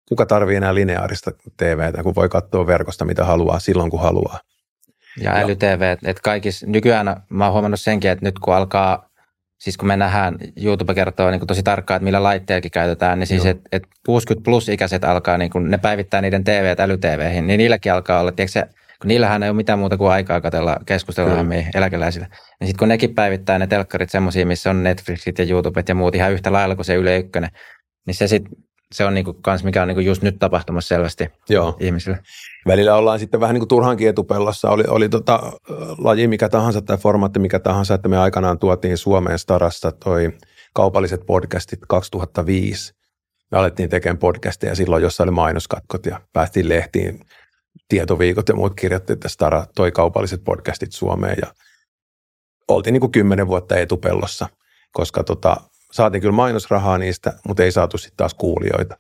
kuka tarvii enää lineaarista TVtä, kun voi katsoa verkosta mitä haluaa silloin, kun haluaa. Ja äly-TV, että et kaikissa, nykyään mä oon huomannut senkin, että nyt kun alkaa, siis kun me nähdään, YouTube kertoo niin tosi tarkkaan, että millä laitteellakin käytetään, niin siis että et 60 plus ikäiset alkaa, niin kun ne päivittää niiden TV- äly-TVihin, niin niilläkin alkaa olla, tiedätkö se, kun niillähän ei ole mitään muuta kuin aikaa katsella keskustelua mm. eläkeläisille. Niin sitten kun nekin päivittää ne telkkarit semmoisia, missä on Netflixit ja YouTubet ja muut ihan yhtä lailla kuin se Yle Ykkönen, niin se sitten se on niinku kans, mikä on niinku just nyt tapahtumassa selvästi Joo. ihmisille. Välillä ollaan sitten vähän niin kuin turhankin etupellossa. Oli, oli tota, laji mikä tahansa tai formaatti mikä tahansa, että me aikanaan tuotiin Suomeen Starassa toi kaupalliset podcastit 2005. Me alettiin tekemään podcasteja silloin, jossa oli mainoskatkot ja päästiin lehtiin tietoviikot ja muut kirjoitti, että Stara toi kaupalliset podcastit Suomeen ja oltiin niin kuin kymmenen vuotta etupellossa, koska tota, saatiin kyllä mainosrahaa niistä, mutta ei saatu sitten taas kuulijoita.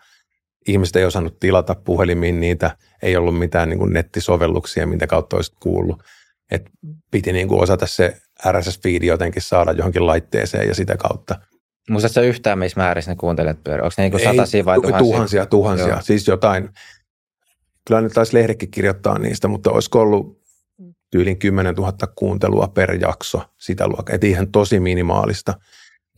Ihmiset ei osannut tilata puhelimiin niitä, ei ollut mitään niin kuin nettisovelluksia, mitä kautta olisi kuullut. Et piti niin kuin osata se RSS-feedi jotenkin saada johonkin laitteeseen ja sitä kautta. Muistatko yhtään, missä määrissä ne kuuntelijat pyörii? Onko ne niin kuin satasia vai tuhansia? Tuhansia, tuhansia. Joo. Siis jotain, kyllä nyt taisi lehdekin kirjoittaa niistä, mutta olisiko ollut tyylin 10 000 kuuntelua per jakso sitä luokkaa. Et ihan tosi minimaalista.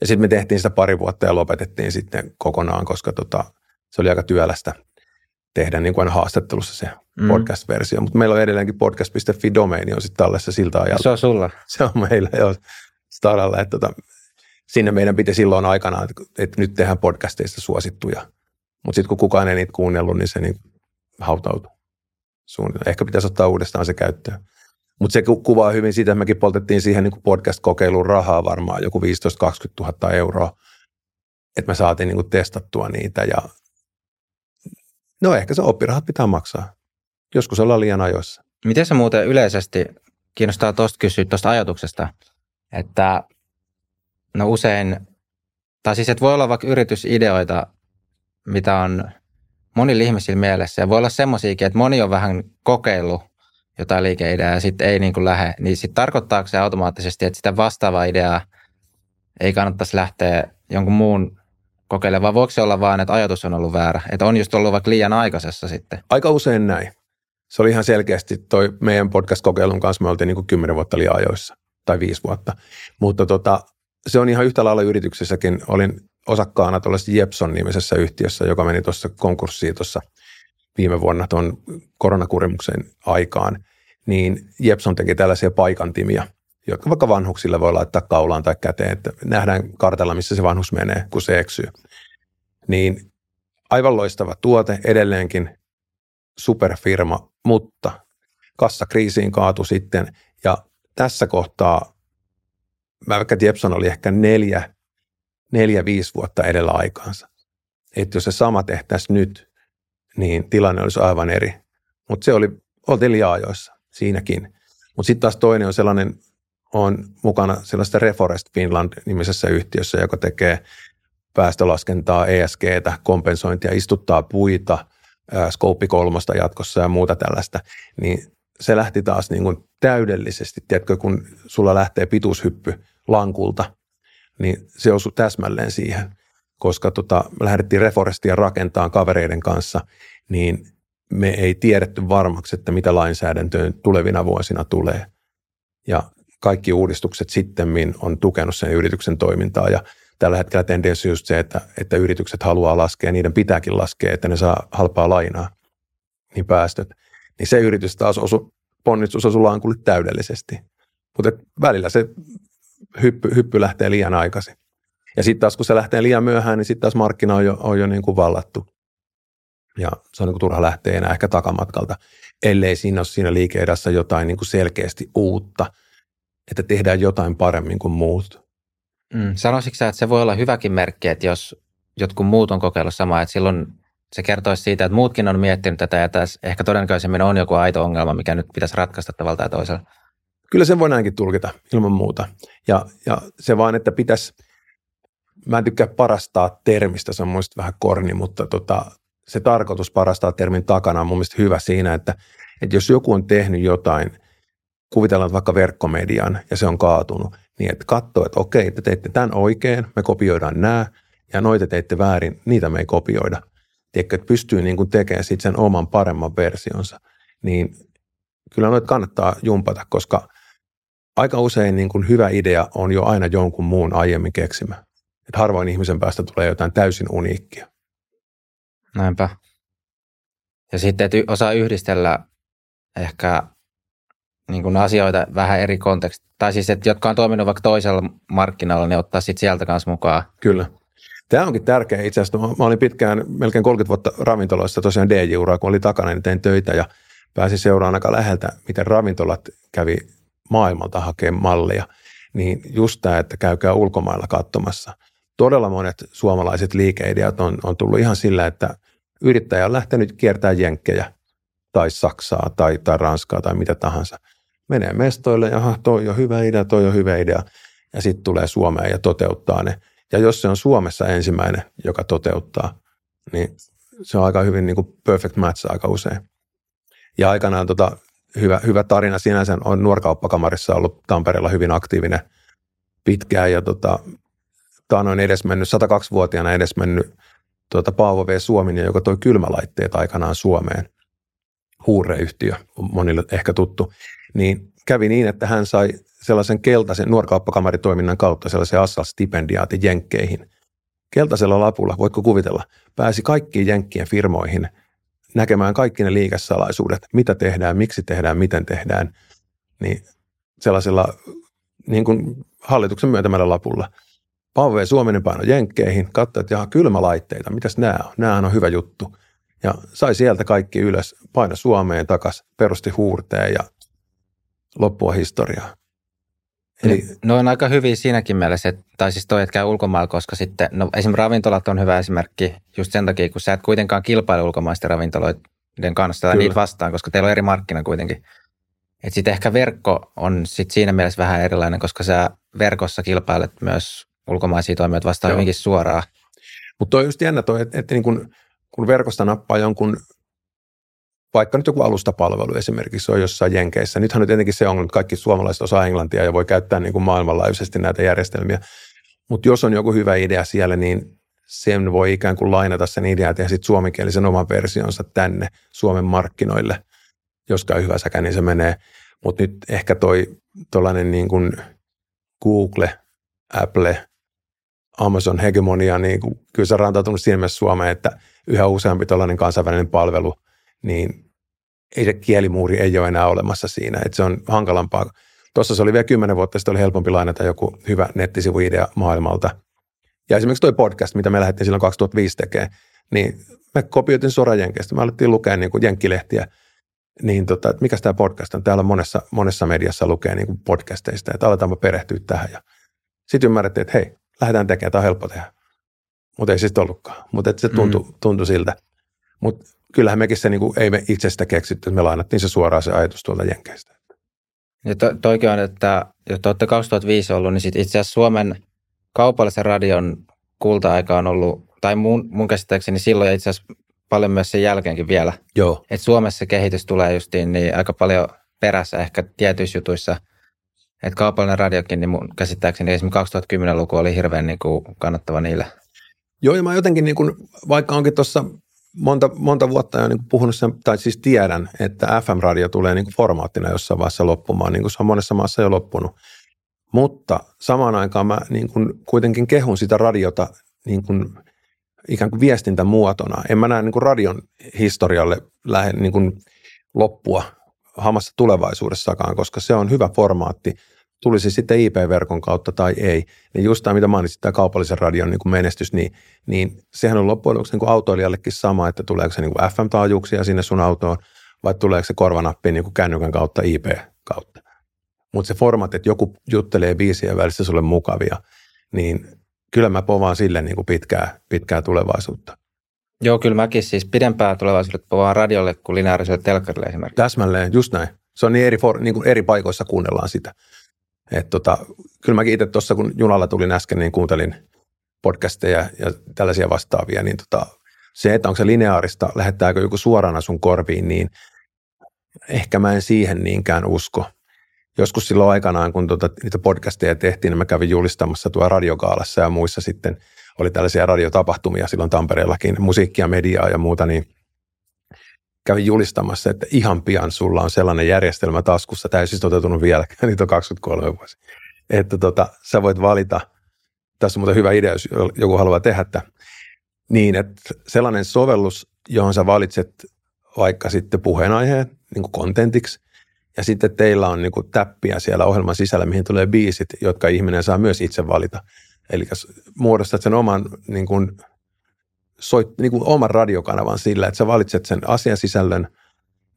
Ja sitten me tehtiin sitä pari vuotta ja lopetettiin sitten kokonaan, koska tota, se oli aika työlästä tehdä niin kuin aina haastattelussa se mm. podcast-versio. Mutta meillä on edelleenkin podcast.fi-domeini on sitten tallessa siltä ajalta. Se on sulla. Se on meillä jo Staralla. Että tota, sinne meidän piti silloin aikana, että, että nyt tehdään podcasteista suosittuja. Mutta sitten kun kukaan ei niitä kuunnellut, niin se niin hautautui. Suunnilleen. Ehkä pitäisi ottaa uudestaan se käyttöön. Mutta se kuvaa hyvin sitä, että mekin poltettiin siihen niin podcast-kokeiluun rahaa varmaan joku 15-20 000 euroa, että me saatiin niin testattua niitä ja no ehkä se oppirahat pitää maksaa. Joskus ollaan liian ajoissa. Miten se muuten yleisesti kiinnostaa tuosta kysyä tuosta ajatuksesta, että no usein, tai siis että voi olla vaikka yritysideoita, mitä on monilla ihmisillä mielessä ja voi olla semmoisiakin, että moni on vähän kokeillut jotain liikeideaa ja sitten ei niin kuin lähde, niin sitten tarkoittaako se automaattisesti, että sitä vastaavaa ideaa ei kannattaisi lähteä jonkun muun kokeilemaan, vai voiko se olla vaan, että ajatus on ollut väärä, että on just ollut vaikka liian aikaisessa sitten? Aika usein näin. Se oli ihan selkeästi toi meidän podcast-kokeilun kanssa, me oltiin niin kuin 10 vuotta liian ajoissa, tai viisi vuotta. Mutta tota, se on ihan yhtä lailla yrityksessäkin. Olin osakkaana tuollaisessa Jepson-nimisessä yhtiössä, joka meni tuossa konkurssiin tuossa viime vuonna tuon koronakurimuksen aikaan, niin Jepson teki tällaisia paikantimia, jotka vaikka vanhuksille voi laittaa kaulaan tai käteen, että nähdään kartalla, missä se vanhus menee, kun se eksyy. Niin aivan loistava tuote edelleenkin, superfirma, mutta kassakriisiin kaatu sitten ja tässä kohtaa, mä vaikka Jepson oli ehkä neljä, neljä, viisi vuotta edellä aikaansa. Että jos se sama tehtäisiin nyt, niin tilanne olisi aivan eri. Mutta se oli, oltiin liian ajoissa siinäkin. Mutta sitten taas toinen on sellainen, on mukana sellaista Reforest Finland-nimisessä yhtiössä, joka tekee päästölaskentaa, ESGtä, kompensointia, istuttaa puita, Scope kolmosta jatkossa ja muuta tällaista, niin se lähti taas niin kuin täydellisesti, tiedätkö, kun sulla lähtee pituushyppy lankulta, niin se osui täsmälleen siihen koska tota, lähdettiin Reforestia rakentamaan kavereiden kanssa, niin me ei tiedetty varmaksi, että mitä lainsäädäntöön tulevina vuosina tulee. Ja kaikki uudistukset sitten on tukenut sen yrityksen toimintaa ja tällä hetkellä tendenssi on just se, että, että yritykset haluaa laskea, niiden pitääkin laskea, että ne saa halpaa lainaa, niin päästöt. Niin se yritys taas osu, ponnistus osui lankulle täydellisesti. Mutta välillä se hyppy, hyppy lähtee liian aikaisin. Ja sitten taas kun se lähtee liian myöhään, niin sitten taas markkina on jo, on jo niin kuin vallattu. Ja se on niin kuin turha lähteä enää ehkä takamatkalta, ellei siinä ole siinä liikeidassa jotain niin kuin selkeästi uutta, että tehdään jotain paremmin kuin muut. Mm. Sanoisitko sä, että se voi olla hyväkin merkki, että jos jotkut muut on kokeillut samaa, että silloin se kertoisi siitä, että muutkin on miettinyt tätä ja tässä ehkä todennäköisemmin on joku aito ongelma, mikä nyt pitäisi ratkaista tavalla tai toisella. Kyllä sen voi näinkin tulkita ilman muuta. Ja, ja se vaan, että pitäisi – mä en tykkää parastaa termistä, se on mun vähän korni, mutta tota, se tarkoitus parastaa termin takana on mun mielestä hyvä siinä, että, että jos joku on tehnyt jotain, kuvitellaan vaikka verkkomedian ja se on kaatunut, niin että katsoo, että okei, te teitte tämän oikein, me kopioidaan nämä, ja noita teitte väärin, niitä me ei kopioida. Tiedätkö, että pystyy niin kuin tekemään sitten sen oman paremman versionsa, niin kyllä noita kannattaa jumpata, koska aika usein niin kuin hyvä idea on jo aina jonkun muun aiemmin keksimä että harvoin ihmisen päästä tulee jotain täysin uniikkia. Näinpä. Ja sitten, että osaa yhdistellä ehkä niin kuin asioita vähän eri kontekst. Tai siis, että jotka on toiminut vaikka toisella markkinalla, niin ottaa sitten sieltä kanssa mukaan. Kyllä. Tämä onkin tärkeä itse asiassa. Mä olin pitkään, melkein 30 vuotta ravintoloissa tosiaan DJ-uraa, kun oli takana, niin tein töitä ja pääsin seuraamaan aika läheltä, miten ravintolat kävi maailmalta hakemaan malleja. Niin just tämä, että käykää ulkomailla katsomassa – todella monet suomalaiset liikeideat on, on tullut ihan sillä, että yrittäjä on lähtenyt kiertämään jenkkejä tai Saksaa tai, tai Ranskaa tai mitä tahansa. Menee mestoille ja toi on hyvä idea, toi on hyvä idea ja sitten tulee Suomeen ja toteuttaa ne. Ja jos se on Suomessa ensimmäinen, joka toteuttaa, niin se on aika hyvin niin kuin perfect match aika usein. Ja aikanaan tota, hyvä, hyvä tarina sinänsä on nuorkauppakamarissa ollut Tampereella hyvin aktiivinen pitkään ja tota, taanoin edesmennyt, 102-vuotiaana edesmennyt tuota, Paavo V. Suominen, joka toi kylmälaitteet aikanaan Suomeen, huureyhtiö, on monille ehkä tuttu, niin kävi niin, että hän sai sellaisen keltaisen nuorkauppakamaritoiminnan kautta sellaisen Assal-stipendiaatin jenkkeihin. Keltaisella lapulla, voitko kuvitella, pääsi kaikkiin jenkkien firmoihin näkemään kaikki ne liikesalaisuudet, mitä tehdään, miksi tehdään, miten tehdään, niin sellaisella niin kuin hallituksen myöntämällä lapulla – Pave Suominen paino jenkkeihin, katsoi, että jaha, kylmälaitteita, mitäs nämä on? Nämähän on hyvä juttu. Ja sai sieltä kaikki ylös, paino Suomeen takas, perusti huurteen ja loppua historiaa. Eli, no on aika hyviä siinäkin mielessä, että, tai siis toi, että käy ulkomailla, koska sitten, no esimerkiksi ravintolat on hyvä esimerkki just sen takia, kun sä et kuitenkaan kilpaile ulkomaisten ravintoloiden kanssa tai niitä vastaan, koska teillä on eri markkina kuitenkin. Että sitten ehkä verkko on sit siinä mielessä vähän erilainen, koska sä verkossa kilpailet myös ulkomaisia toimijoita vastaan Joo. hyvinkin suoraan. Mutta on just jännä toi, että, että niin kun, kun verkosta nappaa jonkun vaikka nyt joku alustapalvelu esimerkiksi on jossain Jenkeissä. Nythän on tietenkin se ongelma, että kaikki suomalaiset osaa englantia ja voi käyttää niin kuin maailmanlaajuisesti näitä järjestelmiä. Mutta jos on joku hyvä idea siellä, niin sen voi ikään kuin lainata sen idean ja tehdä sitten suomenkielisen oman versionsa tänne Suomen markkinoille. Jos käy hyvä säkä, niin se menee. Mutta nyt ehkä toi tuollainen niin kuin Google, Apple, Amazon hegemonia, niin kuin, kyllä se on rantautunut siinä mielessä Suomeen, että yhä useampi tällainen kansainvälinen palvelu – niin ei se kielimuuri ei ole enää olemassa siinä, että se on hankalampaa. Tuossa se oli vielä kymmenen vuotta sitten, oli helpompi lainata joku hyvä nettisivuidea maailmalta. Ja esimerkiksi tuo podcast, mitä me lähdettiin silloin 2005 tekemään, niin me kopioitin Sorajenkeistä. Me alettiin lukea niin kuin jenkkilehtiä, niin tota, että mikä tämä podcast on. Täällä monessa, monessa mediassa lukee niin kuin podcasteista, että aletaanpa perehtyä tähän. Ja sitten ymmärrettiin, että hei, lähdetään tekemään, tämä on helppo tehdä. Mutta ei siis ollutkaan. Mutta se tuntui, mm. tuntui siltä. Mutta kyllähän mekin se niin kuin, ei me itsestä keksitty, että me lainattiin se suoraan se ajatus tuolta Jenkeistä. Ja to, toikin on, että jos olette 2005 ollut, niin sit itse asiassa Suomen kaupallisen radion kulta-aika on ollut, tai mun, mun käsittääkseni silloin ja itse asiassa paljon myös sen jälkeenkin vielä. Joo. Että Suomessa kehitys tulee justiin niin aika paljon perässä ehkä tietyissä jutuissa. Että kaupallinen radiokin, niin mun käsittääkseni esimerkiksi 2010-luku oli hirveän niin kuin kannattava niille. Joo, ja mä jotenkin, niin kuin, vaikka onkin tuossa monta, monta vuotta jo niin puhunut sen, tai siis tiedän, että FM-radio tulee niin kuin formaattina jossain vaiheessa loppumaan, niin kuin se on monessa maassa jo loppunut. Mutta samaan aikaan mä niin kuin kuitenkin kehun sitä radiota niin kuin ikään kuin viestintämuotona. En mä näe niin kuin radion historialle lähde niin kuin loppua hamassa tulevaisuudessakaan, koska se on hyvä formaatti tulisi sitten IP-verkon kautta tai ei, niin just tämä, mitä mainitsit, tämä kaupallisen radion niin kuin menestys, niin, niin sehän on loppujen lopuksi niin autoilijallekin sama, että tuleeko se niin kuin FM-taajuuksia sinne sun autoon, vai tuleeko se korvanappi niin kuin kännykän kautta IP-kautta. Mutta se formaatti, että joku juttelee biisien välissä sulle mukavia, niin kyllä mä povaan sille niin kuin pitkää, pitkää tulevaisuutta. Joo, kyllä mäkin siis pidempää tulevaisuutta povaan radiolle kuin lineaariselle telkkarille esimerkiksi. Täsmälleen, just näin. Se on niin eri, for, niin kuin eri paikoissa kuunnellaan sitä. Et tota, kyllä mäkin itse tuossa, kun junalla tulin äsken, niin kuuntelin podcasteja ja tällaisia vastaavia, niin tota, se, että onko se lineaarista, lähettääkö joku suorana sun korviin, niin ehkä mä en siihen niinkään usko. Joskus silloin aikanaan, kun tota, niitä podcasteja tehtiin, niin mä kävin julistamassa tuo radiokaalassa ja muissa sitten oli tällaisia radiotapahtumia silloin Tampereellakin, musiikkia, mediaa ja muuta, niin kävin julistamassa, että ihan pian sulla on sellainen järjestelmä taskussa, täysin siis toteutunut vieläkään, niitä on 23 vuosi. Että tota, sä voit valita, tässä on muuten hyvä idea, jos joku haluaa tehdä että niin, että sellainen sovellus, johon sä valitset vaikka sitten puheenaiheen niin kuin kontentiksi, ja sitten teillä on niin kuin täppiä siellä ohjelman sisällä, mihin tulee biisit, jotka ihminen saa myös itse valita. Eli muodostat sen oman niin kuin soit, niin kuin oman radiokanavan sillä, että sä valitset sen asiasisällön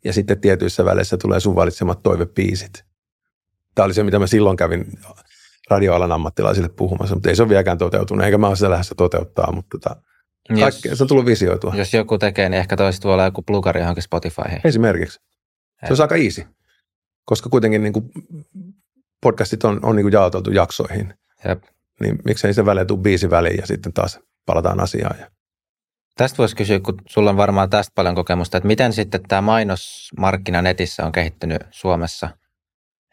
ja sitten tietyissä väleissä tulee sun valitsemat toivepiisit. Tämä oli se, mitä mä silloin kävin radioalan ammattilaisille puhumassa, mutta ei se ole vieläkään toteutunut, eikä mä ole sitä lähdössä toteuttaa, mutta tota, kaikki, jos, se on tullut visioitua. Jos joku tekee, niin ehkä toiset voi olla joku plugari johonkin Spotifyhin. Esimerkiksi. Se on aika easy, koska kuitenkin niin kuin podcastit on, on niin kuin jaoteltu jaksoihin. Jep. Niin miksei se välein tule biisi väliin ja sitten taas palataan asiaan. Ja Tästä voisi kysyä, kun sulla on varmaan tästä paljon kokemusta, että miten sitten tämä mainosmarkkina netissä on kehittynyt Suomessa?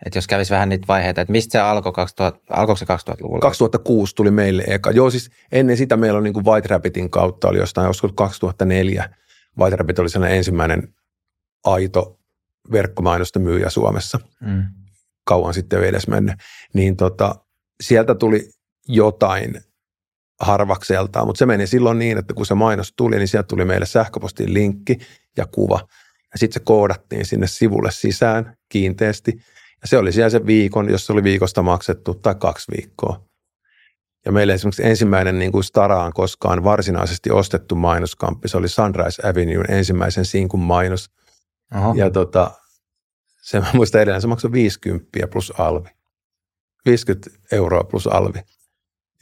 Että jos kävisi vähän niitä vaiheita, että mistä se alkoi, 2000, alkoiko se 2000-luvulla? 2006 tuli meille eka. Joo, siis ennen sitä meillä on niin kuin White Rabbitin kautta, oli jostain joskus 2004. White Rabbit oli sellainen ensimmäinen aito verkkomainosten myyjä Suomessa. Mm. Kauan sitten ei edes mennyt. Niin tota, sieltä tuli jotain harvakseltaan, mutta se meni silloin niin, että kun se mainos tuli, niin sieltä tuli meille sähköpostiin linkki ja kuva. Ja sitten se koodattiin sinne sivulle sisään kiinteästi. Ja se oli siellä se viikon, jos se oli viikosta maksettu, tai kaksi viikkoa. Ja meillä esimerkiksi ensimmäinen niin kuin Staraan koskaan varsinaisesti ostettu mainoskamppi, se oli Sunrise Avenue ensimmäisen sinkun mainos. Aha. Ja tota, se mä muistan edelleen, se maksoi 50 plus alvi. 50 euroa plus alvi.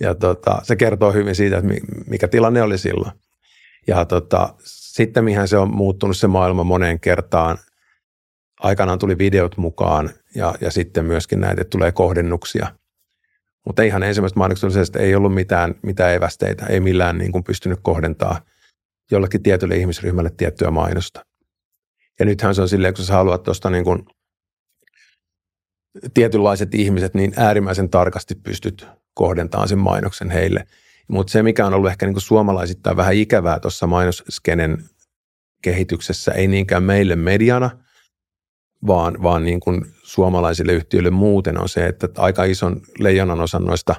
Ja tota, se kertoo hyvin siitä, että mikä tilanne oli silloin. Ja tota, sitten mihin se on muuttunut se maailma moneen kertaan. Aikanaan tuli videot mukaan ja, ja sitten myöskin näitä, tulee kohdennuksia. Mutta ihan ensimmäisestä mainoksesta ei ollut mitään, mitään evästeitä, ei millään niin kuin pystynyt kohdentaa jollekin tietylle ihmisryhmälle tiettyä mainosta. Ja nythän se on silleen, kun sä haluat tuosta niin kuin tietynlaiset ihmiset, niin äärimmäisen tarkasti pystyt kohdentamaan sen mainoksen heille. Mutta se, mikä on ollut ehkä niin kuin suomalaisittain vähän ikävää tuossa mainosskenen kehityksessä, ei niinkään meille mediana, vaan, vaan niin kuin suomalaisille yhtiöille muuten on se, että aika ison leijonan osan noista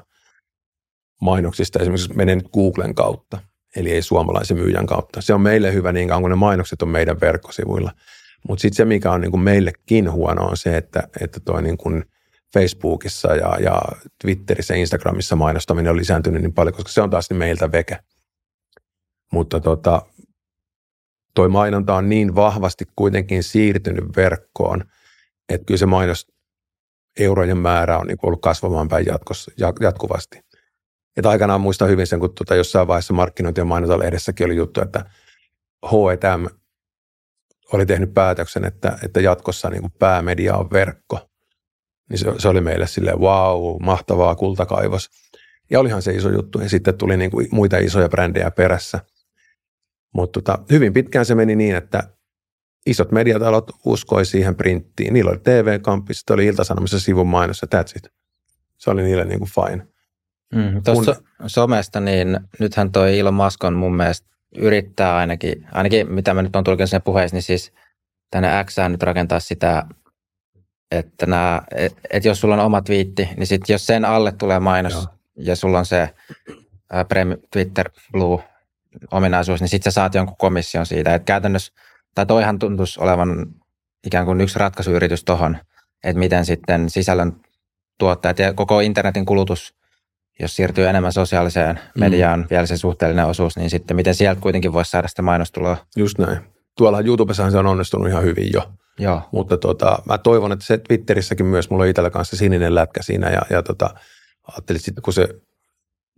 mainoksista esimerkiksi menee nyt Googlen kautta, eli ei suomalaisen myyjän kautta. Se on meille hyvä niin kauan, kun ne mainokset on meidän verkkosivuilla. Mutta sitten se, mikä on niin kuin meillekin huono, on se, että, että toi niin kuin Facebookissa ja, ja Twitterissä ja Instagramissa mainostaminen on lisääntynyt niin paljon, koska se on taas niin meiltä veke. Mutta tota, toi mainonta on niin vahvasti kuitenkin siirtynyt verkkoon, että kyllä se mainos eurojen määrä on niin ollut kasvamaan päin jatkossa, jatkuvasti. Että aikanaan muistan hyvin sen, kun tuota jossain vaiheessa markkinointi- ja mainonta-lehdessäkin oli juttu, että H&M oli tehnyt päätöksen, että, että jatkossa niin kuin päämedia on verkko. Niin se, se oli meille silleen, wow, mahtavaa, kultakaivos. Ja olihan se iso juttu. Ja sitten tuli niin kuin muita isoja brändejä perässä. Mutta tota, hyvin pitkään se meni niin, että isot mediatalot uskoi siihen printtiin. Niillä oli TV-kamppi, sitten oli Ilta-Sanomissa sivun mainos ja that's it. Se oli niille niin kuin fine. Mm, Tuossa Kun... somesta, niin nythän toi Elon Musk on mun mielestä yrittää ainakin, ainakin mitä mä nyt on tulkinut sen puheessa, niin siis tänne X nyt rakentaa sitä, että nämä, et, et jos sulla on oma twiitti, niin sit jos sen alle tulee mainos Joo. ja sulla on se ä, Prem, Twitter Blue ominaisuus, niin sitten sä saat jonkun komission siitä. Että käytännössä, tai toihan tuntuisi olevan ikään kuin yksi ratkaisuyritys tuohon, että miten sitten sisällön tuottajat ja koko internetin kulutus jos siirtyy enemmän sosiaaliseen mm. mediaan, mm. vielä se suhteellinen osuus, niin sitten miten sieltä kuitenkin voisi saada sitä mainostuloa? Just näin. Tuolla YouTubessahan se on onnistunut ihan hyvin jo. Joo. Mutta tota, mä toivon, että se Twitterissäkin myös, mulla on itsellä kanssa sininen lätkä siinä ja, ja tota, ajattelin sitten, kun se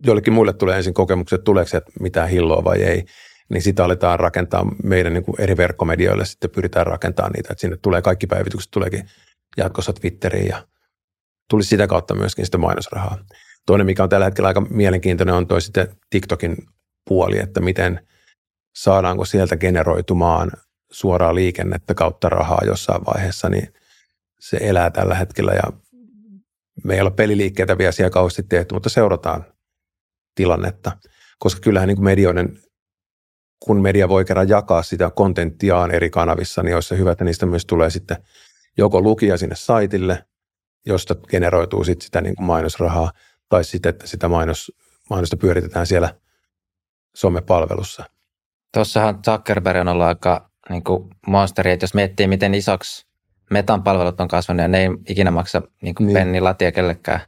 jollekin muille tulee ensin kokemukset, että tuleeko se mitään hilloa vai ei, niin sitä aletaan rakentaa meidän niin kuin eri verkkomedioille, sitten pyritään rakentamaan niitä, että sinne tulee kaikki päivitykset, tuleekin jatkossa Twitteriin ja tulisi sitä kautta myöskin sitä mainosrahaa. Toinen, mikä on tällä hetkellä aika mielenkiintoinen, on toi sitten TikTokin puoli, että miten saadaanko sieltä generoitumaan suoraa liikennettä kautta rahaa jossain vaiheessa, niin se elää tällä hetkellä ja me ei ole peliliikkeitä vielä siellä kauheasti tehty, mutta seurataan tilannetta, koska kyllähän niin kuin medioiden, kun media voi kerran jakaa sitä kontenttiaan eri kanavissa, niin olisi se hyvä, että niistä myös tulee sitten joko lukija sinne saitille, josta generoituu sitten sitä niin kuin mainosrahaa, tai sitten, että sitä mainos, mainosta pyöritetään siellä somepalvelussa. Tuossahan Zuckerberg on ollut aika niin kuin monsteri, että jos miettii, miten isoksi metan palvelut on kasvanut ja ne ei ikinä maksa niin kuin niin. penni latia kellekään.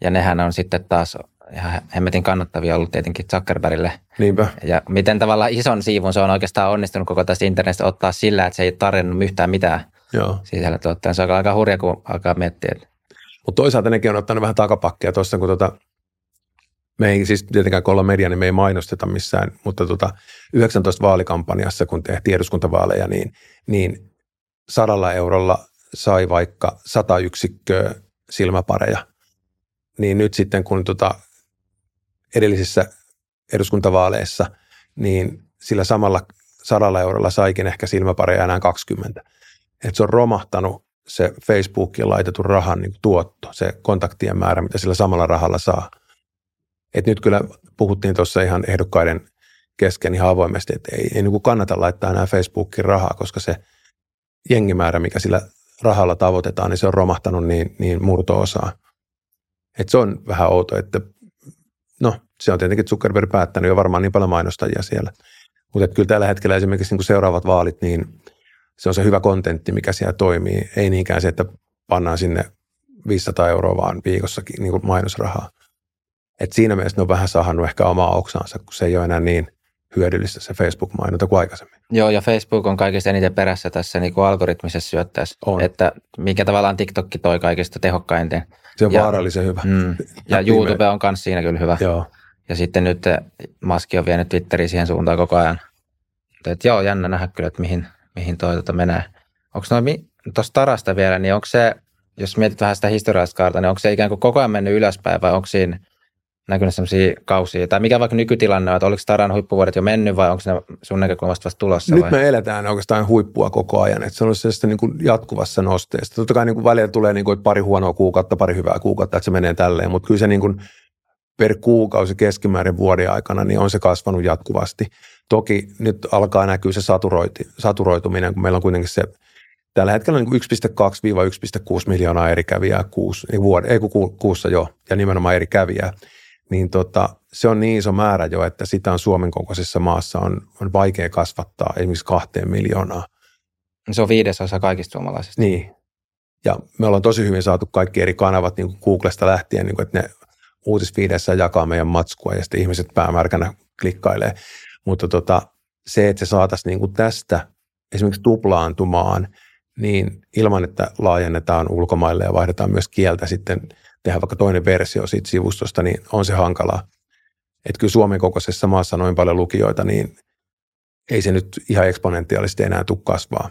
Ja nehän on sitten taas ihan hemmetin kannattavia ollut tietenkin Zuckerbergille. Niinpä. Ja miten tavallaan ison siivun se on oikeastaan onnistunut koko tästä internetistä ottaa sillä, että se ei tarjonnut yhtään mitään Joo. sisällä tuotteen. Se on aika hurja, kun alkaa miettiä. Mutta toisaalta nekin on ottanut vähän takapakkia tuossa, kun tota, me ei siis tietenkään kun ollaan media, niin me ei mainosteta missään, mutta tota, 19 vaalikampanjassa, kun tehtiin eduskuntavaaleja, niin, niin sadalla eurolla sai vaikka sata yksikköä silmäpareja. Niin nyt sitten, kun tota edellisissä eduskuntavaaleissa, niin sillä samalla sadalla eurolla saikin ehkä silmäpareja enää 20. Et se on romahtanut se Facebookiin laitetun rahan niin tuotto, se kontaktien määrä, mitä sillä samalla rahalla saa. Et nyt kyllä puhuttiin tuossa ihan ehdokkaiden kesken ihan avoimesti, että ei, ei niin kannata laittaa enää Facebookiin rahaa, koska se jengimäärä, mikä sillä rahalla tavoitetaan, niin se on romahtanut niin, niin murto-osaa. Et se on vähän outo, että no se on tietenkin Zuckerberg päättänyt jo varmaan niin paljon mainostajia siellä. Mutta kyllä tällä hetkellä esimerkiksi niin seuraavat vaalit, niin se on se hyvä kontentti, mikä siellä toimii. Ei niinkään se, että pannaan sinne 500 euroa vaan viikossakin niin kuin mainosrahaa. Et siinä mielessä ne on vähän sahannut ehkä omaa oksansa, kun se ei ole enää niin hyödyllistä se Facebook-mainonta kuin aikaisemmin. Joo, ja Facebook on kaikista eniten perässä tässä niin kuin algoritmisessa syöttäessä, On. että mikä tavallaan TikTokki toi kaikista tehokkainten. Se on Ja- vaarallisen hyvä. Mm. Ja YouTube on myös siinä kyllä hyvä. Joo. Ja sitten nyt Maski on vienyt Twitteriin siihen suuntaan koko ajan. Et joo, jännä nähdä kyllä, että mihin, mihin toi tota menee. Onko noin, tuosta Tarasta vielä, niin onko se, jos mietit vähän sitä historiallista kaarta, niin onko se ikään kuin koko ajan mennyt ylöspäin vai onko siinä näkynyt sellaisia kausia? Tai mikä vaikka nykytilanne on, että oliko Taran huippuvuodet jo mennyt vai onko ne sun näkökulmasta vasta tulossa? Nyt vai? me eletään oikeastaan huippua koko ajan, että se on sellaista niin kuin jatkuvassa nosteesta. Totta kai niin kuin välillä tulee niin kuin, pari huonoa kuukautta, pari hyvää kuukautta, että se menee tälleen, mutta kyllä se niin kuin per kuukausi keskimäärin vuoden aikana, niin on se kasvanut jatkuvasti. Toki nyt alkaa näkyä se saturoiti, saturoituminen, kun meillä on kuitenkin se tällä hetkellä niin kuin 1,2-1,6 miljoonaa eri kävijää kuussa, niin ei kun ku, kuussa jo, ja nimenomaan eri kävijää, niin tota, se on niin iso määrä jo, että sitä on Suomen kokoisessa maassa on, on vaikea kasvattaa esimerkiksi kahteen miljoonaa. Se on viidesosa kaikista suomalaisista. Niin. Ja me ollaan tosi hyvin saatu kaikki eri kanavat niin kuin Googlesta lähtien, niin kuin, että ne uutisfiideissä jakaa meidän matskua ja sitten ihmiset päämärkänä klikkailee. Mutta tota, se, että se saataisiin niin kuin tästä esimerkiksi tuplaantumaan, niin ilman, että laajennetaan ulkomaille ja vaihdetaan myös kieltä sitten, tehdään vaikka toinen versio siitä sivustosta, niin on se hankalaa. Että kyllä Suomen kokoisessa maassa noin paljon lukijoita, niin ei se nyt ihan eksponentiaalisesti enää tule kasvaa.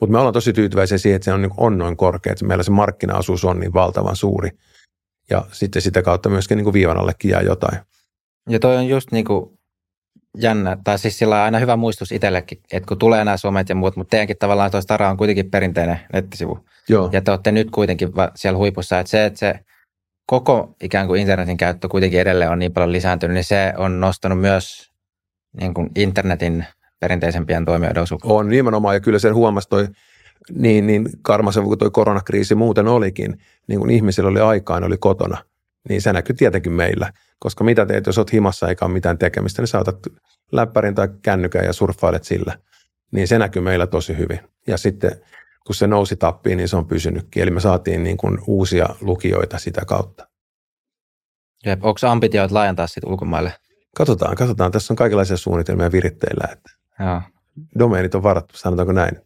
Mutta me ollaan tosi tyytyväisiä siihen, että se on, niin on noin korkea, että meillä se markkinaosuus on niin valtavan suuri. Ja sitten sitä kautta myöskin niin kuin viivan allekin jää jotain. Ja toi on just niin kuin jännä, tai siis sillä on aina hyvä muistus itsellekin, että kun tulee nämä somet ja muut, mutta teidänkin tavallaan toi Stara on kuitenkin perinteinen nettisivu. Joo. Ja te olette nyt kuitenkin siellä huipussa, että se, että se koko ikään kuin internetin käyttö kuitenkin edelleen on niin paljon lisääntynyt, niin se on nostanut myös niin kuin internetin perinteisempien toimijoiden osuutta. On nimenomaan, ja kyllä sen huomasi toi niin, niin karmasen kuin toi koronakriisi muuten olikin, niin kun ihmisillä oli aikaa, ne oli kotona, niin se näkyy tietenkin meillä. Koska mitä teet, jos olet himassa eikä ole mitään tekemistä, niin saatat läppärin tai kännykän ja surffailet sillä. Niin se näkyy meillä tosi hyvin. Ja sitten kun se nousi tappiin, niin se on pysynytkin. Eli me saatiin niin kuin uusia lukijoita sitä kautta. Jep, onko ambitioita laajentaa sitten ulkomaille? Katsotaan, katsotaan. Tässä on kaikenlaisia suunnitelmia viritteillä, että Joo, domeenit on varattu, sanotaanko näin.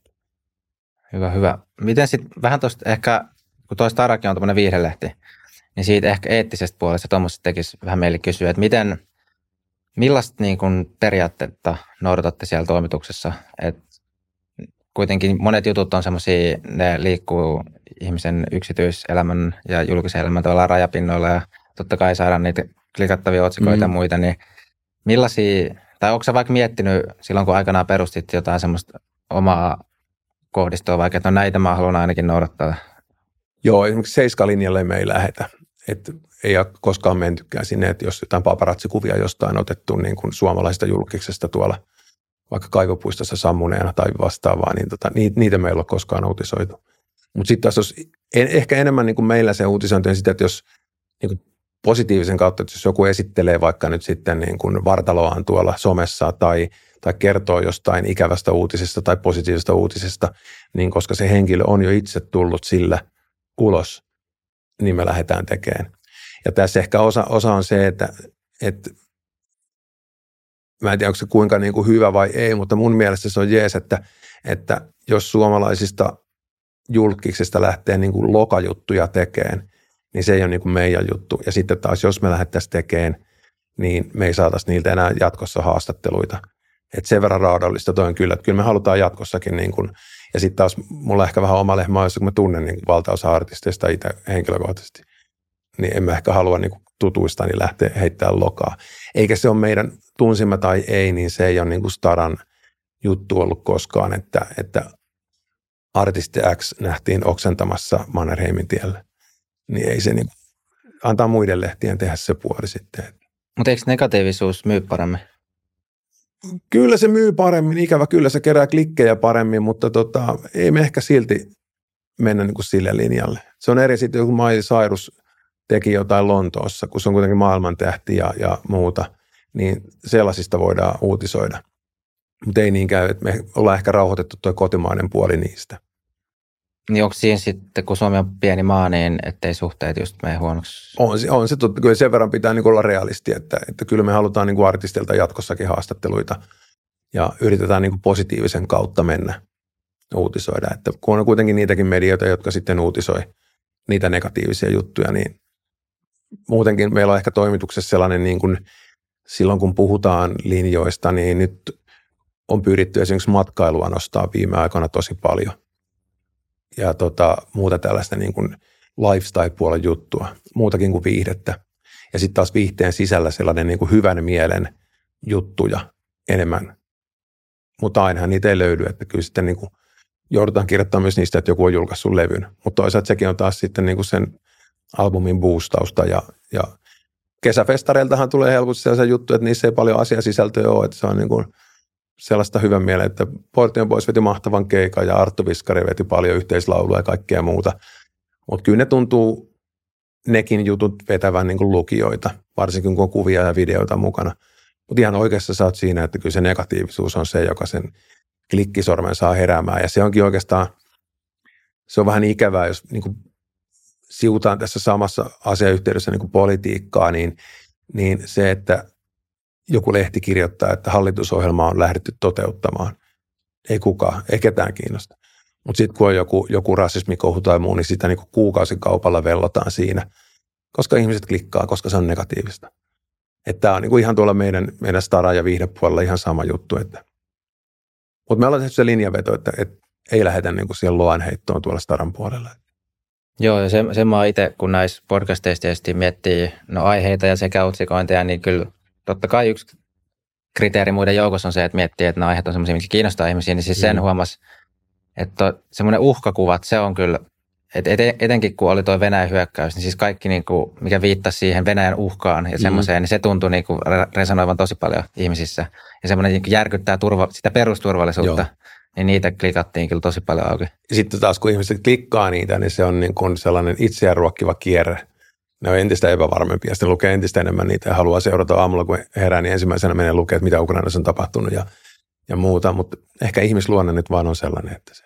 hyvä, hyvä. Miten sitten vähän tuosta ehkä, kun tuo Starakin on tämmöinen viihdelehti, niin siitä ehkä eettisestä puolesta tuommoista tekisi vähän meille kysyä, että miten, millaista niin kuin periaatteetta noudatatte siellä toimituksessa? Et kuitenkin monet jutut on semmoisia, ne liikkuu ihmisen yksityiselämän ja julkisen elämän tavallaan rajapinnoilla ja totta kai saadaan niitä klikattavia otsikoita mm. ja muita, niin millaisia, tai onko sä vaikka miettinyt silloin, kun aikanaan perustit jotain semmoista omaa kohdistoa, vaikka että no näitä mä haluan ainakin noudattaa. Joo, esimerkiksi seiskalinjalle me ei lähetä. Et ei ole koskaan mentykään sinne, että jos jotain paparazzikuvia jostain otettu niin kuin suomalaisesta julkiksesta tuolla vaikka kaivopuistossa sammuneena tai vastaavaa, niin tota, niitä, meillä ei ole koskaan uutisoitu. Mutta sitten taas jos, en, ehkä enemmän niin kuin meillä se uutisointi on sitä, että jos niin kuin positiivisen kautta, että jos joku esittelee vaikka nyt sitten niin kuin vartaloaan tuolla somessa tai, tai kertoo jostain ikävästä uutisesta tai positiivisesta uutisesta, niin koska se henkilö on jo itse tullut sillä ulos, niin me lähdetään tekemään. Ja tässä ehkä osa, osa on se, että, että mä en tiedä, onko se kuinka niin kuin hyvä vai ei, mutta mun mielestä se on jees, että, että jos suomalaisista julkiksista lähtee niin kuin lokajuttuja tekemään, niin se ei ole niin kuin meidän juttu. Ja sitten taas, jos me lähdettäisiin tekemään, niin me ei saataisi niiltä enää jatkossa haastatteluita. Et sen verran raadollista toi on kyllä, että kyllä me halutaan jatkossakin niin kuin, ja sitten taas mulla ehkä vähän oma lehmä, jos kun mä tunnen niin valtaosa artisteista itse henkilökohtaisesti, niin en mä ehkä halua niin kuin tutuista niin lähteä heittämään lokaa. Eikä se ole meidän, tunsimme tai ei, niin se ei ole niin kuin Staran juttu ollut koskaan, että, että artisti X nähtiin oksentamassa Mannerheimin tiellä. Niin ei se niin antaa muiden lehtien tehdä se puoli sitten. Mutta eikö negatiivisuus myy paremmin? Kyllä se myy paremmin, ikävä kyllä se kerää klikkejä paremmin, mutta tota, ei me ehkä silti mennä niin kuin sille linjalle. Se on eri sitten, kun Miley Cyrus teki jotain Lontoossa, kun se on kuitenkin maailmantähti ja, ja muuta, niin sellaisista voidaan uutisoida. Mutta ei niin käy, että me ollaan ehkä rauhoitettu tuo kotimainen puoli niistä. Niin onko siinä sitten, kun Suomi on pieni maa, niin ettei suhteet just mene huonoksi? On, on se totta. Kyllä sen verran pitää niin olla realisti, että, että kyllä me halutaan niin artistilta jatkossakin haastatteluita ja yritetään niin positiivisen kautta mennä uutisoida. Että kun on kuitenkin niitäkin medioita, jotka sitten uutisoi niitä negatiivisia juttuja, niin muutenkin meillä on ehkä toimituksessa sellainen niin kuin, silloin kun puhutaan linjoista, niin nyt on pyritty esimerkiksi matkailua nostaa viime aikoina tosi paljon. Ja tota, muuta tällaista niin kuin lifestyle-puolen juttua, muutakin kuin viihdettä. Ja sitten taas viihteen sisällä sellainen niin kuin hyvän mielen juttuja enemmän. Mutta ainahan niitä ei löydy, että kyllä sitten niin kuin joudutaan kirjoittamaan myös niistä, että joku on julkaissut levyn. Mutta toisaalta sekin on taas sitten niin kuin sen albumin boostausta ja, ja kesäfestareiltahan tulee helposti sellaisia juttuja, että niissä ei paljon asiasisältöä ole, että se on niin kuin sellaista hyvän mielen, että Portion Boys veti mahtavan keikan ja Arttu Viskari veti paljon yhteislaulua ja kaikkea muuta. Mutta kyllä ne tuntuu nekin jutut vetävän niin kuin lukijoita, varsinkin kun on kuvia ja videoita mukana. Mutta ihan oikeassa sä oot siinä, että kyllä se negatiivisuus on se, joka sen klikkisormen saa heräämään. Ja se onkin oikeastaan, se on vähän ikävää, jos niin kuin siutaan tässä samassa asiayhteydessä niin kuin politiikkaa, niin, niin se, että joku lehti kirjoittaa, että hallitusohjelma on lähdetty toteuttamaan. Ei kukaan, ei ketään kiinnosta. Mutta sitten kun on joku, joku rasismikohu tai muu, niin sitä niin kuukausikaupalla vellotaan siinä, koska ihmiset klikkaa, koska se on negatiivista. Että tämä on niin kuin ihan tuolla meidän, meidän stara- ja viihdepuolella ihan sama juttu. Että. Mutta me ollaan tehty se linjaveto, että, että ei lähdetä niin kuin siihen loanheittoon tuolla staran puolella. Joo, ja sen, sen mä itse, kun näissä podcasteissa tietysti miettii no, aiheita ja sekä otsikointeja, niin kyllä totta kai yksi kriteeri muiden joukossa on se, että miettii, että nämä aiheet on sellaisia, mitkä kiinnostaa ihmisiä, niin siis sen mm. huomasi, että semmoinen uhkakuvat, se on kyllä, että etenkin kun oli tuo Venäjän hyökkäys, niin siis kaikki, niin kuin, mikä viittasi siihen Venäjän uhkaan ja semmoiseen, mm. niin se tuntui niin kuin resonoivan tosi paljon ihmisissä. Ja semmoinen niin järkyttää turva, sitä perusturvallisuutta. Joo niin niitä klikattiin kyllä tosi paljon auki. Sitten taas kun ihmiset klikkaa niitä, niin se on niin kuin sellainen itseään ruokkiva kierre. Ne on entistä epävarmempia. Sitten lukee entistä enemmän niitä ja haluaa seurata aamulla, kun herää, niin ensimmäisenä menee lukea, että mitä Ukrainassa on tapahtunut ja, ja muuta. Mutta ehkä ihmisluonne nyt vaan on sellainen, että se,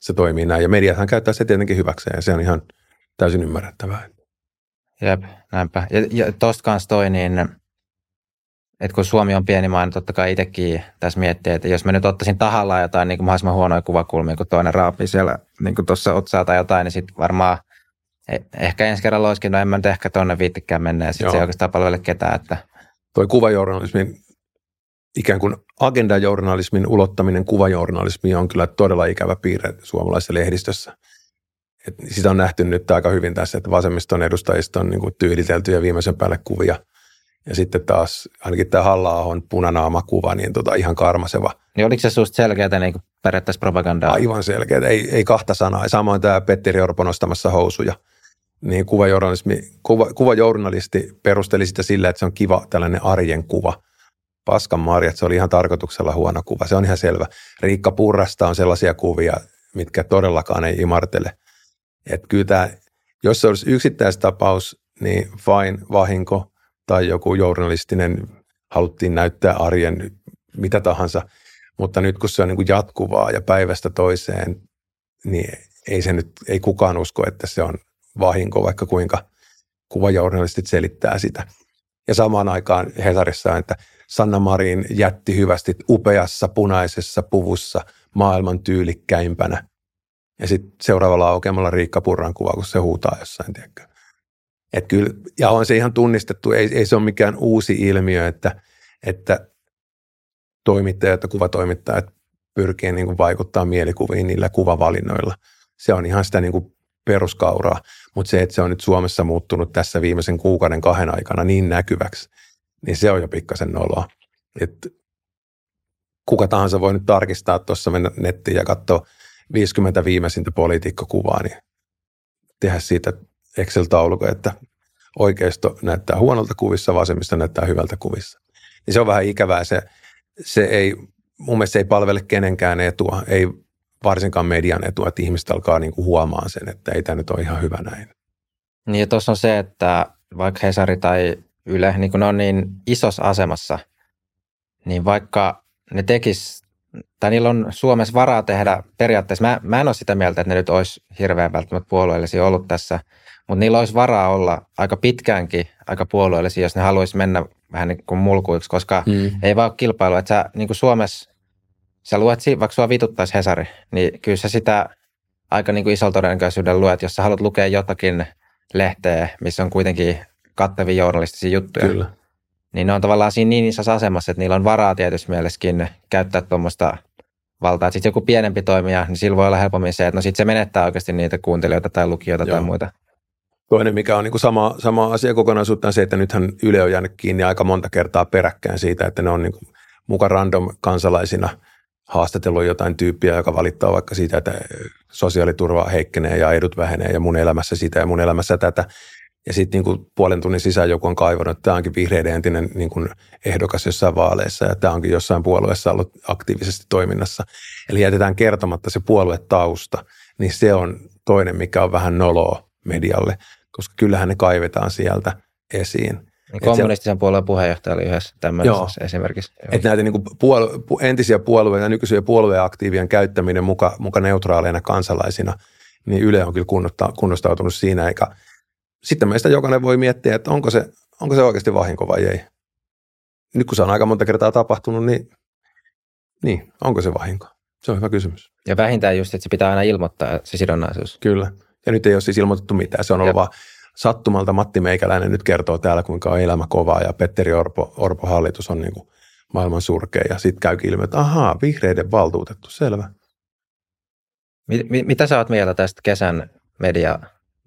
se toimii näin. Ja mediathan käyttää se tietenkin hyväkseen ja se on ihan täysin ymmärrettävää. Jep, näinpä. Ja, ja tosta kanssa toi, niin että kun Suomi on pieni maa, niin totta kai itsekin tässä miettii, että jos mä nyt ottaisin tahallaan jotain niin kuin mahdollisimman huonoja kuvakulmia, kun toinen raapii siellä niin kuin tuossa otsaa tai jotain, niin sitten varmaan eh, ehkä ensi kerralla olisikin, no en mä nyt ehkä tuonne viittikään mennä, ja sitten se ei oikeastaan palvele ketään. Että... Toi kuvajournalismin, ikään kuin agendajournalismin ulottaminen kuvajournalismiin on kyllä todella ikävä piirre suomalaisessa lehdistössä. Et sitä on nähty nyt aika hyvin tässä, että vasemmiston edustajista on niin kuin tyylitelty ja viimeisen päälle kuvia – ja sitten taas ainakin tämä halla on punanaamakuva, niin tota ihan karmaseva. Niin oliko se susta selkeää niin periaatteessa propagandaa? Aivan selkeää, ei, ei kahta sanaa. Samoin tämä Petteri Orpo nostamassa housuja. Niin kuvajournalismi, kuva, kuvajournalisti perusteli sitä sillä, että se on kiva tällainen arjen kuva. Paskan marjat, se oli ihan tarkoituksella huono kuva. Se on ihan selvä. Riikka Purrasta on sellaisia kuvia, mitkä todellakaan ei imartele. Että kyllä tämä, jos se olisi yksittäistapaus, niin vain vahinko – tai joku journalistinen, haluttiin näyttää arjen mitä tahansa, mutta nyt kun se on niin kuin jatkuvaa ja päivästä toiseen, niin ei, se nyt, ei kukaan usko, että se on vahinko, vaikka kuinka kuvajournalistit selittää sitä. Ja samaan aikaan Hesarissa, että Sanna Marin jätti hyvästi upeassa punaisessa puvussa maailman tyylikkäimpänä. Ja sitten seuraavalla aukeamalla Riikka Purran kuva, kun se huutaa jossain, tiedätkö. Et kyllä, ja on se ihan tunnistettu, ei, ei se ole mikään uusi ilmiö, että, että toimittajat ja kuvatoimittajat pyrkii niin kuin vaikuttaa mielikuviin niillä kuvavalinnoilla. Se on ihan sitä niin kuin peruskauraa, mutta se, että se on nyt Suomessa muuttunut tässä viimeisen kuukauden kahden aikana niin näkyväksi, niin se on jo pikkasen noloa. Et kuka tahansa voi nyt tarkistaa tuossa mennä nettiin ja katsoa 50 viimeisintä poliitikkokuvaa, niin tehdä siitä Excel-taulukon, että oikeisto näyttää huonolta kuvissa, vasemmista näyttää hyvältä kuvissa. Niin se on vähän ikävää. Se, se ei, mun mielestä se ei palvele kenenkään etua, ei varsinkaan median etua, että ihmiset alkaa niinku huomaan sen, että ei tämä nyt ole ihan hyvä näin. Niin tuossa on se, että vaikka Hesari tai Yle, niin kun ne on niin isossa asemassa, niin vaikka ne tekis tai niillä on Suomessa varaa tehdä periaatteessa, mä, mä en ole sitä mieltä, että ne nyt olisi hirveän välttämättä puolueellisia ollut tässä, mutta niillä olisi varaa olla aika pitkäänkin aika puolueellisia, jos ne haluaisi mennä vähän niin kuin mulkuiksi, koska mm. ei vaan ole kilpailua. Että sä, niin kuin Suomessa, sä luet, vaikka sua vituttaisi Hesari, niin kyllä sä sitä aika niin kuin isolla todennäköisyydellä luet, jos sä haluat lukea jotakin lehteä, missä on kuitenkin kattavia journalistisia juttuja. Kyllä. Niin ne on tavallaan siinä niin isossa asemassa, että niillä on varaa tietysti mielessäkin käyttää tuommoista valtaa. Sitten joku pienempi toimija, niin sillä voi olla helpommin se, että no sitten se menettää oikeasti niitä kuuntelijoita tai lukijoita Joo. tai muita. Toinen, mikä on niin kuin sama, sama asia kokonaisuutta, on se, että nythän Yle on jäänyt kiinni aika monta kertaa peräkkäin siitä, että ne on niin kuin muka random kansalaisina haastatellut jotain tyyppiä, joka valittaa vaikka siitä, että sosiaaliturva heikkenee ja edut vähenee ja mun elämässä sitä ja mun elämässä tätä. Ja sitten niin puolen tunnin sisään joku on kaivannut, että tämä onkin vihreiden entinen niin kuin ehdokas jossain vaaleissa ja tämä onkin jossain puolueessa ollut aktiivisesti toiminnassa. Eli jätetään kertomatta se puoluetausta, niin se on toinen, mikä on vähän noloa medialle, koska kyllähän ne kaivetaan sieltä esiin. Niin kommunistisen puolueen puheenjohtaja oli yhdessä tämmöisessä joo, esimerkiksi. Että näitä niin puolue, entisiä puolueita, nykyisiä puolueaktiivien käyttäminen muka, muka neutraaleina kansalaisina, niin Yle on kyllä kunnostautunut siinä, eikä sitten meistä jokainen voi miettiä, että onko se, onko se oikeasti vahinko vai ei. Nyt kun se on aika monta kertaa tapahtunut, niin, niin onko se vahinko? Se on hyvä kysymys. Ja vähintään just, että se pitää aina ilmoittaa se sidonnaisuus. Kyllä. Ja nyt ei ole siis ilmoitettu mitään. Se on ollut vaan sattumalta Matti Meikäläinen nyt kertoo täällä, kuinka on elämä kovaa ja Petteri Orpo, Orpo hallitus on niin kuin maailman surkea. Ja sitten käykin ilmi, että ahaa, vihreiden valtuutettu, selvä. Mit, mit, mitä sä oot mieltä tästä kesän media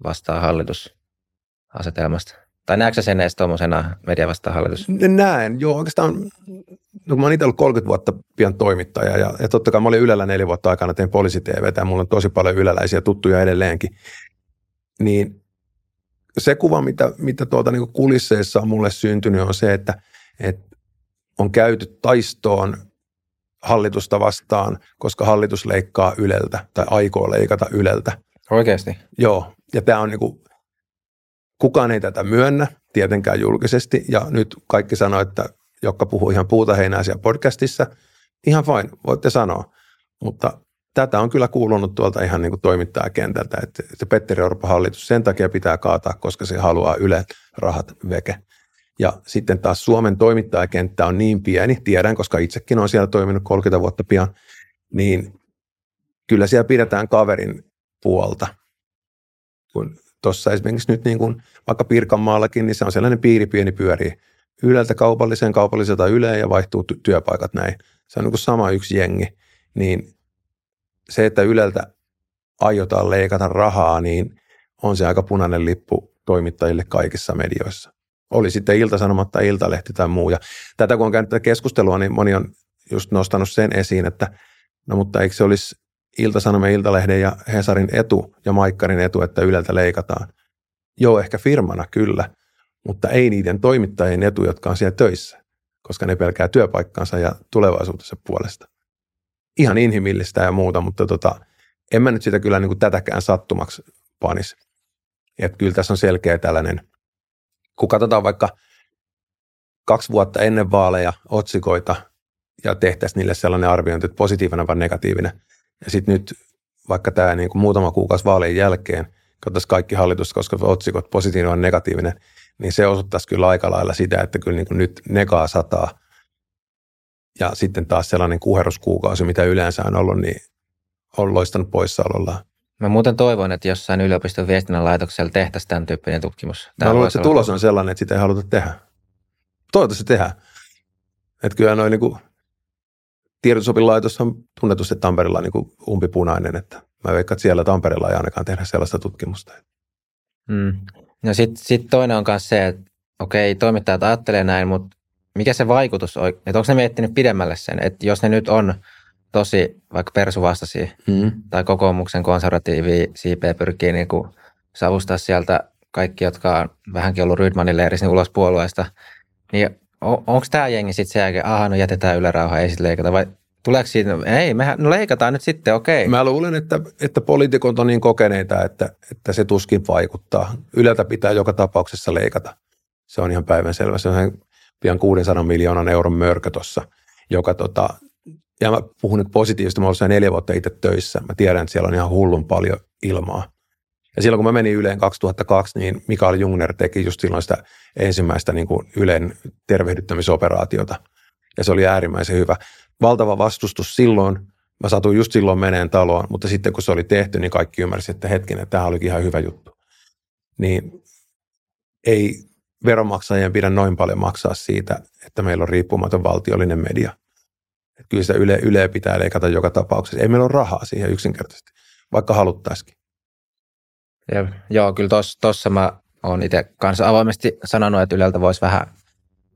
vastaan hallitusasetelmasta? Tai näetkö sen edes tuommoisena media vastaan hallitus? Näen, joo. Oikeastaan, no mä oon itse ollut 30 vuotta pian toimittaja ja, ja totta kai mä olin Ylellä neljä vuotta aikana, tein poliisi ja mulla on tosi paljon yleläisiä tuttuja edelleenkin. Niin se kuva, mitä, mitä tuolta niin kulisseissa on mulle syntynyt, on se, että, että on käyty taistoon hallitusta vastaan, koska hallitus leikkaa Yleltä tai aikoo leikata Yleltä. Oikeasti? Joo, ja tämä on niin kuin, kukaan ei tätä myönnä tietenkään julkisesti, ja nyt kaikki sanoo, että jotka puhuu ihan puuta heinää siellä podcastissa, ihan fine, voitte sanoa, mutta tätä on kyllä kuulunut tuolta ihan niin kuin toimittajakentältä, että, että Petteri Orpo hallitus sen takia pitää kaataa, koska se haluaa Yle rahat veke. Ja sitten taas Suomen toimittajakenttä on niin pieni, tiedän, koska itsekin on siellä toiminut 30 vuotta pian, niin kyllä siellä pidetään kaverin puolta. Kun tuossa esimerkiksi nyt niin kuin vaikka Pirkanmaallakin, niin se on sellainen piiri pieni pyörii Yleltä kaupalliseen, kaupalliselta Yleen ja vaihtuu työpaikat näin. Se on niin kuin sama yksi jengi. Niin se, että Yleltä aiotaan leikata rahaa, niin on se aika punainen lippu toimittajille kaikissa medioissa. Oli sitten Ilta-Sanomat tai Iltalehti tai muu. Ja tätä kun on käynyt tätä keskustelua, niin moni on just nostanut sen esiin, että no mutta eikö se olisi Ilta-Sanomien, Iltalehden ja Hesarin etu ja Maikkarin etu, että Yleltä leikataan? Joo, ehkä firmana kyllä, mutta ei niiden toimittajien etu, jotka on siellä töissä, koska ne pelkää työpaikkansa ja tulevaisuutensa puolesta ihan inhimillistä ja muuta, mutta tota, en mä nyt sitä kyllä niin kuin tätäkään sattumaksi panisi. Että kyllä tässä on selkeä tällainen, kun katsotaan vaikka kaksi vuotta ennen vaaleja otsikoita ja tehtäisiin niille sellainen arviointi, että positiivinen vai negatiivinen. Ja sitten nyt vaikka tämä niin kuin muutama kuukausi vaalien jälkeen, katsotaan kaikki hallitus, koska otsikot positiivinen vai negatiivinen, niin se osoittaisi kyllä aika lailla sitä, että kyllä niin kuin nyt negaa sataa – ja sitten taas sellainen kuheruskuukausi, mitä yleensä on ollut, niin on loistanut poissaolollaan. Mä muuten toivon, että jossain yliopiston viestinnän laitoksella tehtäisiin tämän tyyppinen tutkimus. Tämä Mä luulen, että se tulos on sellainen, että sitä ei haluta tehdä. Toivottavasti tehdään. Että kyllä noin niin tiedotusopilaitos on tunnetusti Tampereella niin umpipunainen, että mä veikkaan, että siellä Tampereella ei ainakaan tehdä sellaista tutkimusta. Mm. No sitten sit toinen on myös se, että okei, toimittajat ajattelee näin, mutta mikä se vaikutus on, että onko ne miettinyt pidemmälle sen, että jos ne nyt on tosi vaikka persuvastaisia mm. tai kokoomuksen konservatiivi siipeä pyrkii niin kuin savustaa sieltä kaikki, jotka on vähänkin ollut Rydmanin leirissä niin ulos puolueesta, niin on, onko tämä jengi sitten se jälkeen, aha, no jätetään Yle rauha, ei sitten leikata, vai tuleeko siitä, ei, mehän, no leikataan nyt sitten, okei. Okay. Mä luulen, että, että poliitikot on niin kokeneita, että, että se tuskin vaikuttaa. Yleltä pitää joka tapauksessa leikata. Se on ihan päivänselvä. Se on pian 600 miljoonan euron mörkö tuossa, joka tota, ja mä puhun nyt positiivisesti, mä olen neljä vuotta itse töissä. Mä tiedän, että siellä on ihan hullun paljon ilmaa. Ja silloin kun mä menin Yleen 2002, niin Mikael Jungner teki just silloin sitä ensimmäistä niin kuin Ylen tervehdyttämisoperaatiota. Ja se oli äärimmäisen hyvä. Valtava vastustus silloin. Mä satuin just silloin meneen taloon, mutta sitten kun se oli tehty, niin kaikki ymmärsivät, että hetkinen, tämä olikin ihan hyvä juttu. Niin ei veronmaksajien pidä noin paljon maksaa siitä, että meillä on riippumaton valtiollinen media. Että kyllä sitä yle, yle pitää leikata joka tapauksessa. Ei meillä ole rahaa siihen yksinkertaisesti, vaikka haluttaisikin. Ja, joo, kyllä tuossa mä oon itse kanssa avoimesti sanonut, että Yleltä voisi vähän,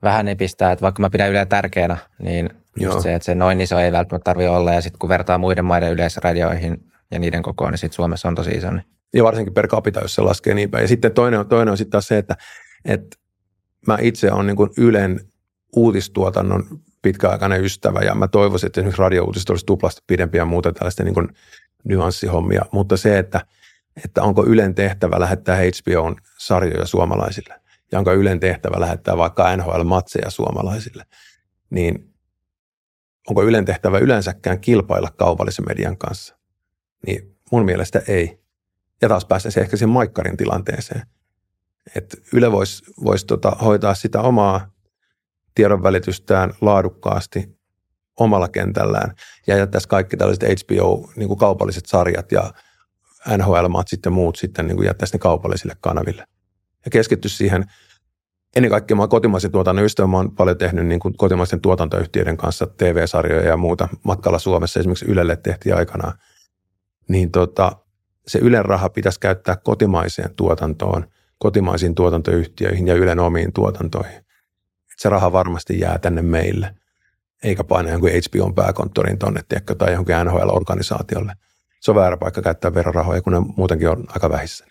vähän nipistää, että vaikka mä pidän Yleä tärkeänä, niin just se, että se noin iso ei välttämättä tarvitse olla, ja sitten kun vertaa muiden maiden yleisradioihin ja niiden kokoon, niin sitten Suomessa on tosi iso. Niin. Ja varsinkin per capita, jos se laskee niin päin. Ja sitten toinen on, toinen on sitten taas se, että, että mä itse olen niin Ylen uutistuotannon pitkäaikainen ystävä, ja mä toivoisin, että esimerkiksi radiouutiset olisi tuplasti pidempiä ja muuta tällaista niin nyanssihommia, mutta se, että – että onko Ylen tehtävä lähettää HBOn sarjoja suomalaisille ja onko Ylen tehtävä lähettää vaikka NHL-matseja suomalaisille, niin onko Ylen tehtävä yleensäkään kilpailla kaupallisen median kanssa? Niin mun mielestä ei. Ja taas päästäisiin ehkä siihen maikkarin tilanteeseen. Että Yle voisi vois tota, hoitaa sitä omaa tiedonvälitystään laadukkaasti omalla kentällään ja jättäisi kaikki tällaiset HBO, niin sarjat ja NHL-matsit ja muut sitten niin jättäisi ne kaupallisille kanaville. Ja keskitty siihen, ennen kaikkea mä kotimaisen tuotannon ystävä, mä oon paljon tehnyt niin kuin kotimaisten tuotantoyhtiöiden kanssa TV-sarjoja ja muuta matkalla Suomessa, esimerkiksi Ylelle tehtiin aikanaan. Niin tota, se Ylen raha pitäisi käyttää kotimaiseen tuotantoon, kotimaisiin tuotantoyhtiöihin ja Ylen omiin tuotantoihin. Et se raha varmasti jää tänne meille, eikä paina jonkun HBOn pääkonttorin tonne, tiedätkö, tai johonkin NHL-organisaatiolle – se on väärä paikka käyttää verorahoja, kun ne muutenkin on aika vähissä.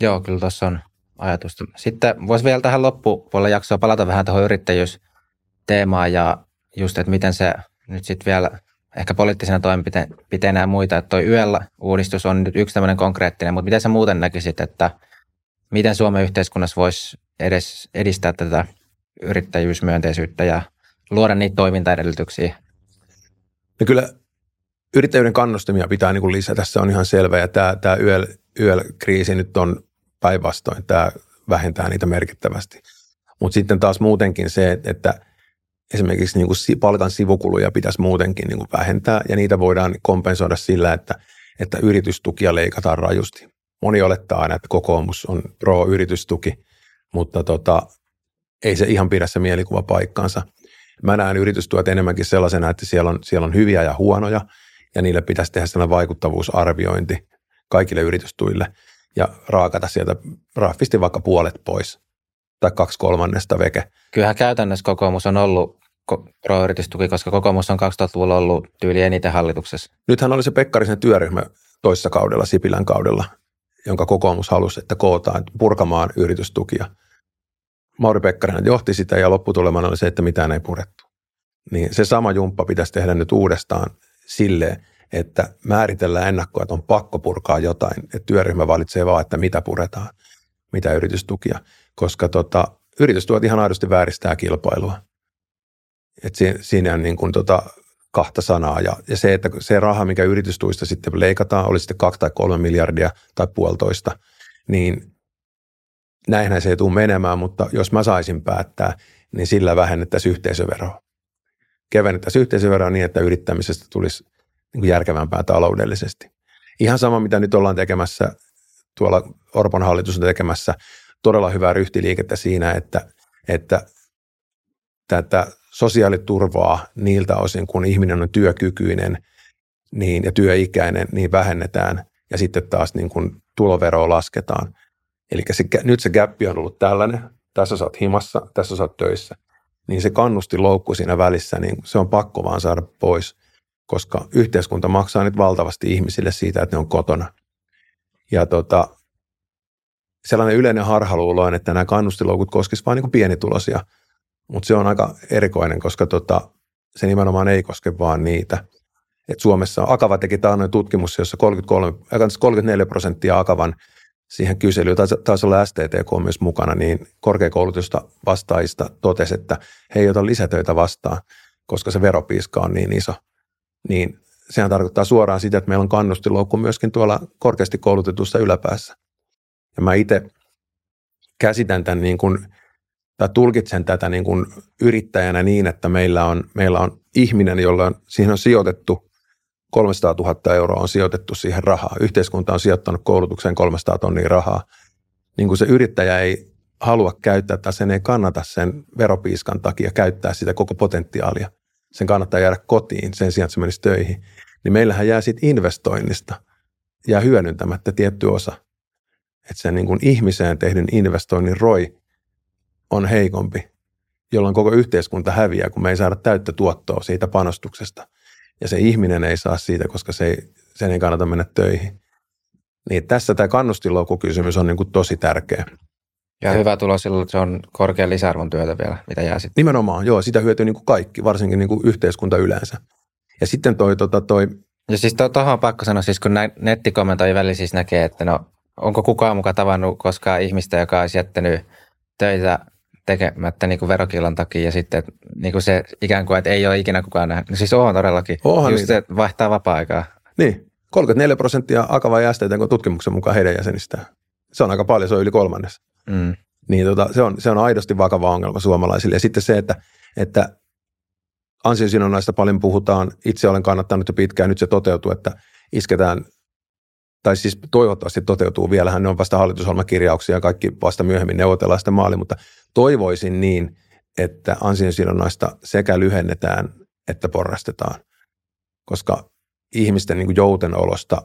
Joo, kyllä tuossa on ajatusta. Sitten voisi vielä tähän loppupuolella jaksoa palata vähän tuohon yrittäjyysteemaan ja just, että miten se nyt sitten vielä ehkä poliittisena toimenpiteenä ja muita, että tuo YL-uudistus on nyt yksi tämmöinen konkreettinen, mutta miten sä muuten näkisit, että miten Suomen yhteiskunnassa voisi edes edistää tätä yrittäjyysmyönteisyyttä ja luoda niitä toimintaedellytyksiä? No kyllä yrittäjyyden kannustimia pitää niin kuin lisätä, se on ihan selvä. Ja tämä, tämä YL, YL-kriisi nyt on päinvastoin, tämä vähentää niitä merkittävästi. Mutta sitten taas muutenkin se, että esimerkiksi niin kuin palkan sivukuluja pitäisi muutenkin niin kuin vähentää, ja niitä voidaan kompensoida sillä, että, että yritystukia leikataan rajusti. Moni olettaa aina, että kokoomus on pro-yritystuki, mutta tota, ei se ihan pidä se mielikuva paikkaansa. Mä näen yritystuet enemmänkin sellaisena, että siellä on, siellä on hyviä ja huonoja, ja niille pitäisi tehdä sellainen vaikuttavuusarviointi kaikille yritystuille ja raakata sieltä raffisti vaikka puolet pois tai kaksi kolmannesta veke. Kyllähän käytännössä kokoomus on ollut pro-yritystuki, koska kokoomus on 2000-luvulla ollut tyyli eniten hallituksessa. Nythän oli se Pekkarisen työryhmä toissa kaudella, Sipilän kaudella, jonka kokoomus halusi, että kootaan purkamaan yritystukia. Mauri Pekkarinen johti sitä ja lopputulemana oli se, että mitään ei purettu. Niin se sama jumppa pitäisi tehdä nyt uudestaan silleen, että määritellään ennakkoa, että on pakko purkaa jotain, että työryhmä valitsee vaan, että mitä puretaan, mitä yritystukia, koska tota, yritystuot ihan aidosti vääristää kilpailua. Et siinä, siinä on niin kuin tota kahta sanaa. Ja, ja se, että se raha, mikä yritystuista sitten leikataan, oli sitten kaksi tai kolme miljardia tai puolitoista, niin näinhän se ei tule menemään, mutta jos mä saisin päättää, niin sillä vähennettäisiin yhteisöveroa kevennettäisiin yhteisöveroa niin, että yrittämisestä tulisi niin kuin järkevämpää taloudellisesti. Ihan sama, mitä nyt ollaan tekemässä, tuolla Orpon hallitus on tekemässä todella hyvää ryhtiliikettä siinä, että, että tätä sosiaaliturvaa niiltä osin, kun ihminen on työkykyinen niin, ja työikäinen, niin vähennetään ja sitten taas niin kuin tuloveroa lasketaan. Eli se, nyt se gappi on ollut tällainen, tässä sä oot himassa, tässä sä oot töissä niin se loukku siinä välissä, niin se on pakko vaan saada pois, koska yhteiskunta maksaa nyt valtavasti ihmisille siitä, että ne on kotona. Ja tota, sellainen yleinen harhaluulo on, että nämä kannustiloukut koskisivat vain niin pienituloisia, mutta se on aika erikoinen, koska tota, se nimenomaan ei koske vaan niitä. Et Suomessa Akava teki taannoin tutkimus, jossa 33, 34 prosenttia Akavan siihen kyselyyn, taisi, taisi olla STTK myös mukana, niin korkeakoulutusta vastaajista totesi, että he ei ota lisätöitä vastaan, koska se veropiiska on niin iso, niin sehän tarkoittaa suoraan sitä, että meillä on kannustiloukku myöskin tuolla korkeasti koulutetussa yläpäässä. Ja mä itse käsitän tämän niin kuin, tai tulkitsen tätä niin kuin yrittäjänä niin, että meillä on, meillä on ihminen, jolla on, siihen on sijoitettu 300 000 euroa on sijoitettu siihen rahaa. Yhteiskunta on sijoittanut koulutukseen 300 tonnia rahaa. Niin kuin se yrittäjä ei halua käyttää tai sen ei kannata sen veropiiskan takia käyttää sitä koko potentiaalia. Sen kannattaa jäädä kotiin sen sijaan, että se menisi töihin. Niin meillähän jää siitä investoinnista ja hyödyntämättä tietty osa. Että sen niin ihmiseen tehdyn investoinnin roi on heikompi, jolloin koko yhteiskunta häviää, kun me ei saada täyttä tuottoa siitä panostuksesta. Ja se ihminen ei saa siitä, koska se ei, sen ei kannata mennä töihin. Niin tässä tämä kannustinloukukysymys on niin kuin tosi tärkeä. Ja hyvä tulos silloin, että se on korkean lisäarvon työtä vielä, mitä jää sitten. Nimenomaan, joo, sitä hyötyy niin kuin kaikki, varsinkin niin kuin yhteiskunta yleensä. Ja sitten toi, tota, toi ja siis tuohon on pakko sanoa, siis kun nettikommentoijien välillä siis näkee, että no onko kukaan mukaan tavannut koskaan ihmistä, joka olisi jättänyt töitä tekemättä niin kuin verokillan takia ja sitten niin kuin se ikään kuin, että ei ole ikinä kukaan nähnyt. No siis on todellakin. Onhan Just niitä. se, että vaihtaa vapaa-aikaa. Niin, 34 prosenttia Akava ja STTK tutkimuksen mukaan heidän jäsenistään. Se on aika paljon, se on yli kolmannes. Mm. Niin tota, se, on, se on aidosti vakava ongelma suomalaisille. Ja sitten se, että, että ansiosidonnaista paljon puhutaan. Itse olen kannattanut jo pitkään, nyt se toteutuu, että isketään, tai siis toivottavasti toteutuu, vielähän ne on vasta hallitusohjelmakirjauksia ja kaikki vasta myöhemmin neuvotellaan sitä maali, mutta toivoisin niin, että ansiosidonnaista sekä lyhennetään että porrastetaan, koska ihmisten niin joutenolosta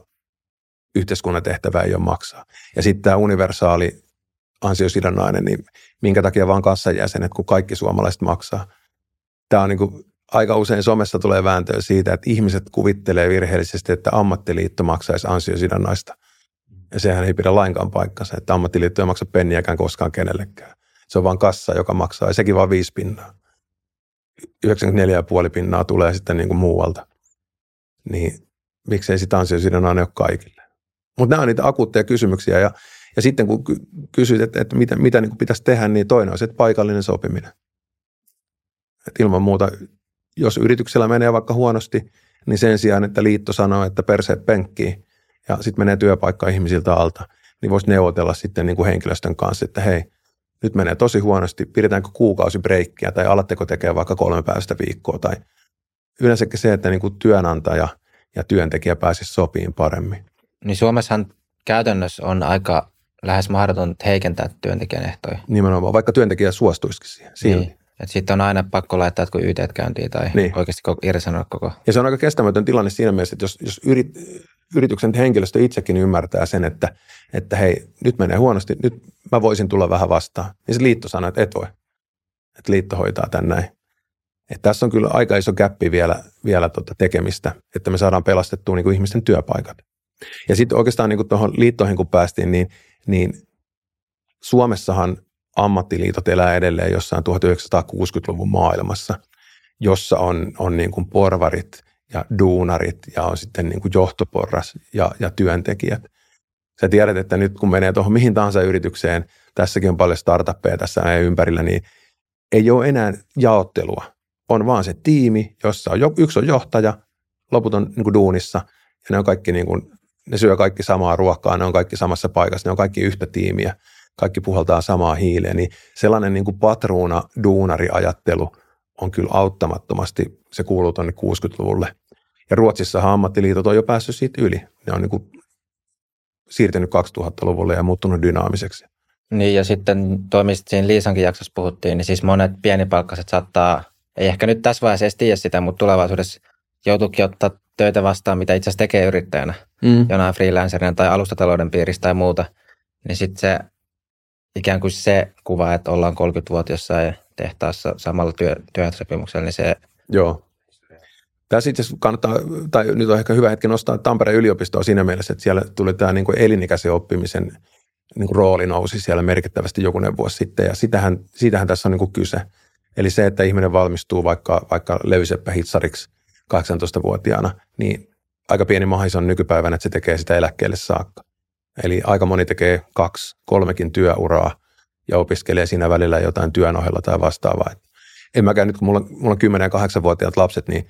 yhteiskunnan tehtävä ei ole maksaa. Ja sitten tämä universaali ansiosidonnainen, niin minkä takia vaan kassajäsenet, kun kaikki suomalaiset maksaa. Tämä on niin kuin aika usein somessa tulee vääntöä siitä, että ihmiset kuvittelee virheellisesti, että ammattiliitto maksaisi ansiosidonnaista. Ja sehän ei pidä lainkaan paikkansa, että ammattiliitto ei maksa penniäkään koskaan kenellekään. Se on vain kassa, joka maksaa, ja sekin vain viisi pinnaa. 94,5 pinnaa tulee sitten niin kuin muualta. Niin miksei sitä ansiosidonnainen ole kaikille. Mutta nämä on niitä akuutteja kysymyksiä, ja, ja sitten kun kysyt, että, että mitä, mitä niin kuin pitäisi tehdä, niin toinen on se, että paikallinen sopiminen. Et ilman muuta jos yrityksellä menee vaikka huonosti, niin sen sijaan, että liitto sanoo, että perseet penkkii ja sitten menee työpaikka ihmisiltä alta, niin voisi neuvotella sitten niin kuin henkilöstön kanssa, että hei, nyt menee tosi huonosti, pidetäänkö kuukausi breikkiä tai alatteko tekemään vaikka kolme päivästä viikkoa tai yleensäkin se, että niin kuin työnantaja ja työntekijä pääsisi sopiin paremmin. Niin Suomessahan käytännössä on aika lähes mahdoton heikentää työntekijän ehtoja. Nimenomaan, vaikka työntekijä suostuisikin siihen. Niin. Sitten on aina pakko laittaa jotkut YT käyntiin tai niin. oikeasti irtisanoa koko. Ja se on aika kestämätön tilanne siinä mielessä, että jos, jos yrit, yrityksen henkilöstö itsekin ymmärtää sen, että, että hei, nyt menee huonosti, nyt mä voisin tulla vähän vastaan. Niin se liitto sanoo, että et voi. Että liitto hoitaa tän näin. Et tässä on kyllä aika iso käppi vielä, vielä tota tekemistä, että me saadaan pelastettua niin kuin ihmisten työpaikat. Ja sitten oikeastaan niin tuohon liittoihin kun päästiin, niin, niin Suomessahan ammattiliitot elää edelleen jossain 1960-luvun maailmassa, jossa on, on niin kuin porvarit ja duunarit ja on sitten niin kuin johtoporras ja, ja työntekijät. Sä tiedät, että nyt kun menee tuohon mihin tahansa yritykseen, tässäkin on paljon startuppeja tässä meidän ympärillä, niin ei ole enää jaottelua. On vaan se tiimi, jossa on, yksi on johtaja, loput on niin kuin duunissa ja ne on kaikki niin kuin, ne syö kaikki samaa ruokaa, ne on kaikki samassa paikassa, ne on kaikki yhtä tiimiä – kaikki puhaltaa samaa hiileen, niin sellainen niin kuin patruuna duunari-ajattelu on kyllä auttamattomasti, se kuuluu tuonne 60-luvulle. Ja Ruotsissa ammattiliitot on jo päässyt siitä yli. Ne on niin kuin siirtynyt 2000-luvulle ja muuttunut dynaamiseksi. Niin ja sitten toimisit siinä Liisankin jaksossa puhuttiin, niin siis monet pienipalkkaiset saattaa, ei ehkä nyt tässä vaiheessa edes tiedä sitä, mutta tulevaisuudessa joutuukin ottaa töitä vastaan, mitä itse asiassa tekee yrittäjänä, mm. jonain freelancerina tai alustatalouden piiristä tai muuta. Niin sitten se ikään kuin se kuva, että ollaan 30 jossain tehtaassa samalla työ, työehtosopimuksella, niin se... Joo. Tässä itse kannattaa, tai nyt on ehkä hyvä hetki nostaa Tampereen yliopistoa siinä mielessä, että siellä tuli tämä niin kuin elinikäisen oppimisen niin kuin rooli nousi siellä merkittävästi jokunen vuosi sitten, ja sitähän, siitähän tässä on niin kuin kyse. Eli se, että ihminen valmistuu vaikka, vaikka levyseppä hitsariksi 18-vuotiaana, niin aika pieni mahdollisuus on nykypäivänä, että se tekee sitä eläkkeelle saakka. Eli aika moni tekee kaksi, kolmekin työuraa ja opiskelee siinä välillä jotain työn ohella tai vastaavaa. en mäkään nyt, kun mulla, mulla on 10- ja 8-vuotiaat lapset, niin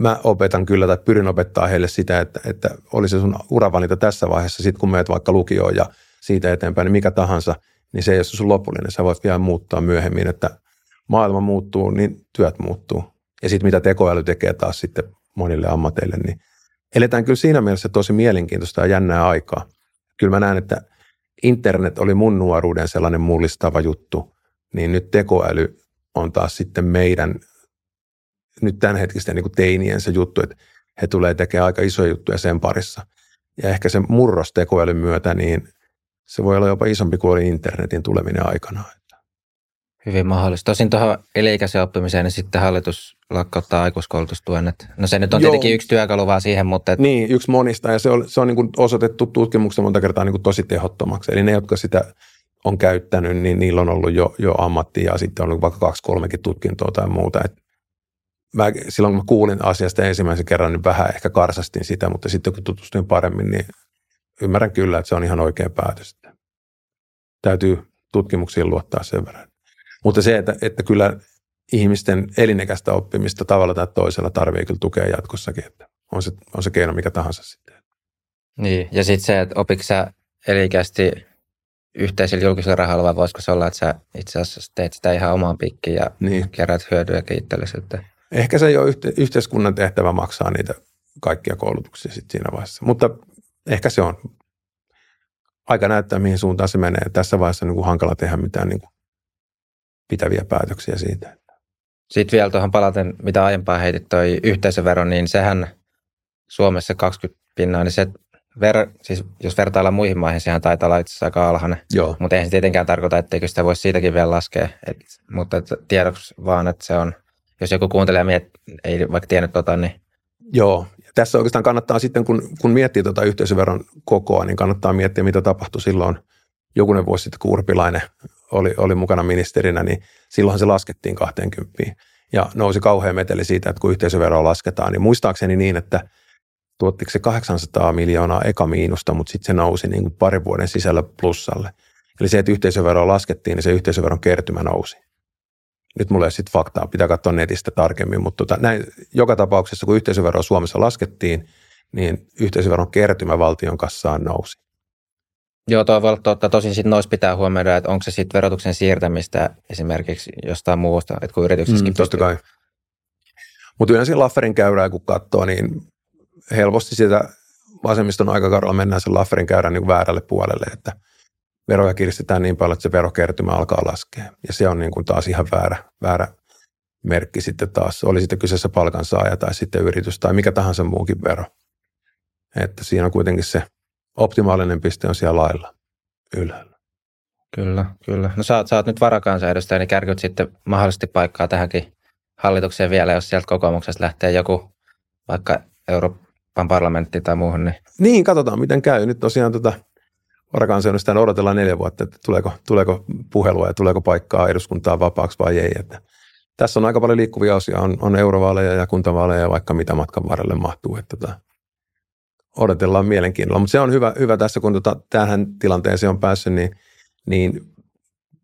mä opetan kyllä tai pyrin opettaa heille sitä, että, että oli se sun uravalinta tässä vaiheessa, sitten kun menet vaikka lukioon ja siitä eteenpäin, niin mikä tahansa, niin se ei ole sun lopullinen, sä voit vielä muuttaa myöhemmin, että maailma muuttuu, niin työt muuttuu. Ja sitten mitä tekoäly tekee taas sitten monille ammateille, niin eletään kyllä siinä mielessä tosi mielenkiintoista ja jännää aikaa. Kyllä mä näen, että internet oli mun nuoruuden sellainen mullistava juttu, niin nyt tekoäly on taas sitten meidän nyt tämänhetkisten niin teiniensä juttu, että he tulee tekemään aika isoja juttuja sen parissa. Ja ehkä se murros tekoälyn myötä, niin se voi olla jopa isompi kuin oli internetin tuleminen aikanaan. Hyvin mahdollista. Tosin tuohon elikäisen oppimiseen, niin sitten hallitus lakkauttaa aikuiskoulutustuen. No se nyt on Joo. tietenkin yksi työkalu vaan siihen, mutta... Et... Niin, yksi monista ja se on, se on niin kuin osoitettu tutkimuksessa monta kertaa niin kuin tosi tehottomaksi. Eli ne, jotka sitä on käyttänyt, niin niillä on ollut jo, jo ammatti ja sitten on vaikka kaksi, kolmekin tutkintoa tai muuta. Et mä, silloin kun mä kuulin asiasta ensimmäisen kerran, niin vähän ehkä karsastin sitä, mutta sitten kun tutustuin paremmin, niin ymmärrän kyllä, että se on ihan oikea päätös. Täytyy tutkimuksiin luottaa sen verran. Mutta se, että, että kyllä ihmisten elinikäistä oppimista tavalla tai toisella tarvii kyllä tukea jatkossakin, että on se, on se keino mikä tahansa sitten. Niin, ja sitten se, että opitko sä elikästi yhteisellä julkisella rahalla, vai voisiko se olla, että sä itse asiassa teet sitä ihan omaan pikkiin ja niin. kerät hyötyä itsellesi? Ehkä se ei ole yhte, yhteiskunnan tehtävä maksaa niitä kaikkia koulutuksia sitten siinä vaiheessa, mutta ehkä se on. Aika näyttää, mihin suuntaan se menee. Tässä vaiheessa on niin kuin hankala tehdä mitään niin kuin pitäviä päätöksiä siitä. Sitten vielä tuohon palaten, mitä aiempaa heitit, toi yhteisövero, niin sehän Suomessa 20 pinnaa, niin se ver, siis jos vertaillaan muihin maihin, sehän taitaa olla itse asiassa aika alhainen. Joo. Mutta eihän se tietenkään tarkoita, etteikö sitä voisi siitäkin vielä laskea. Et, mutta et tiedoksi vaan, että se on, jos joku kuuntelee miet, ei vaikka tiennyt tota, niin... Joo, tässä oikeastaan kannattaa sitten, kun, kun miettii tuota yhteisöveron kokoa, niin kannattaa miettiä, mitä tapahtui silloin jokunen vuosi sitten, kun Urpilainen oli, oli mukana ministerinä, niin silloin se laskettiin 20 ja nousi kauhea meteli siitä, että kun yhteisöveroa lasketaan, niin muistaakseni niin, että tuottiko se 800 miljoonaa eka miinusta, mutta sitten se nousi niin kuin parin vuoden sisällä plussalle. Eli se, että yhteisöveroa laskettiin, niin se yhteisöveron kertymä nousi. Nyt mulla ei sitten faktaa, pitää katsoa netistä tarkemmin, mutta tota, näin, joka tapauksessa, kun yhteisöveroa Suomessa laskettiin, niin yhteisöveron kertymä valtion kassaan nousi. Joo, tuo voi olla totta. Tosin sitten noissa pitää huomioida, että onko se sitten verotuksen siirtämistä esimerkiksi jostain muusta, että kun yrityksessäkin mm, Totta kai. Mutta yleensä Lafferin käyrää, kun katsoo, niin helposti sitä vasemmiston aikakaudella mennään sen Lafferin käyrän niin väärälle puolelle, että veroja kiristetään niin paljon, että se verokertymä alkaa laskea. Ja se on niin kuin taas ihan väärä, väärä merkki sitten taas. Oli sitten kyseessä palkansaaja tai sitten yritys tai mikä tahansa muukin vero. Että siinä on kuitenkin se optimaalinen piste on siellä lailla ylhäällä. Kyllä, kyllä. No sä, sä oot nyt varakansanedustaja, niin kärkyt sitten mahdollisesti paikkaa tähänkin hallitukseen vielä, jos sieltä kokoomuksesta lähtee joku vaikka Euroopan parlamentti tai muuhun. Niin, niin katsotaan miten käy. Nyt tosiaan tota, varakansanedustajan odotellaan neljä vuotta, että tuleeko, tuleeko puhelua ja tuleeko paikkaa eduskuntaan vapaaksi vai ei. Että tässä on aika paljon liikkuvia osia. On, on eurovaaleja ja kuntavaaleja ja vaikka mitä matkan varrelle mahtuu. Että tota, odotellaan mielenkiinnolla. Mutta se on hyvä, hyvä tässä, kun tota, tähän tilanteeseen on päässyt, niin, niin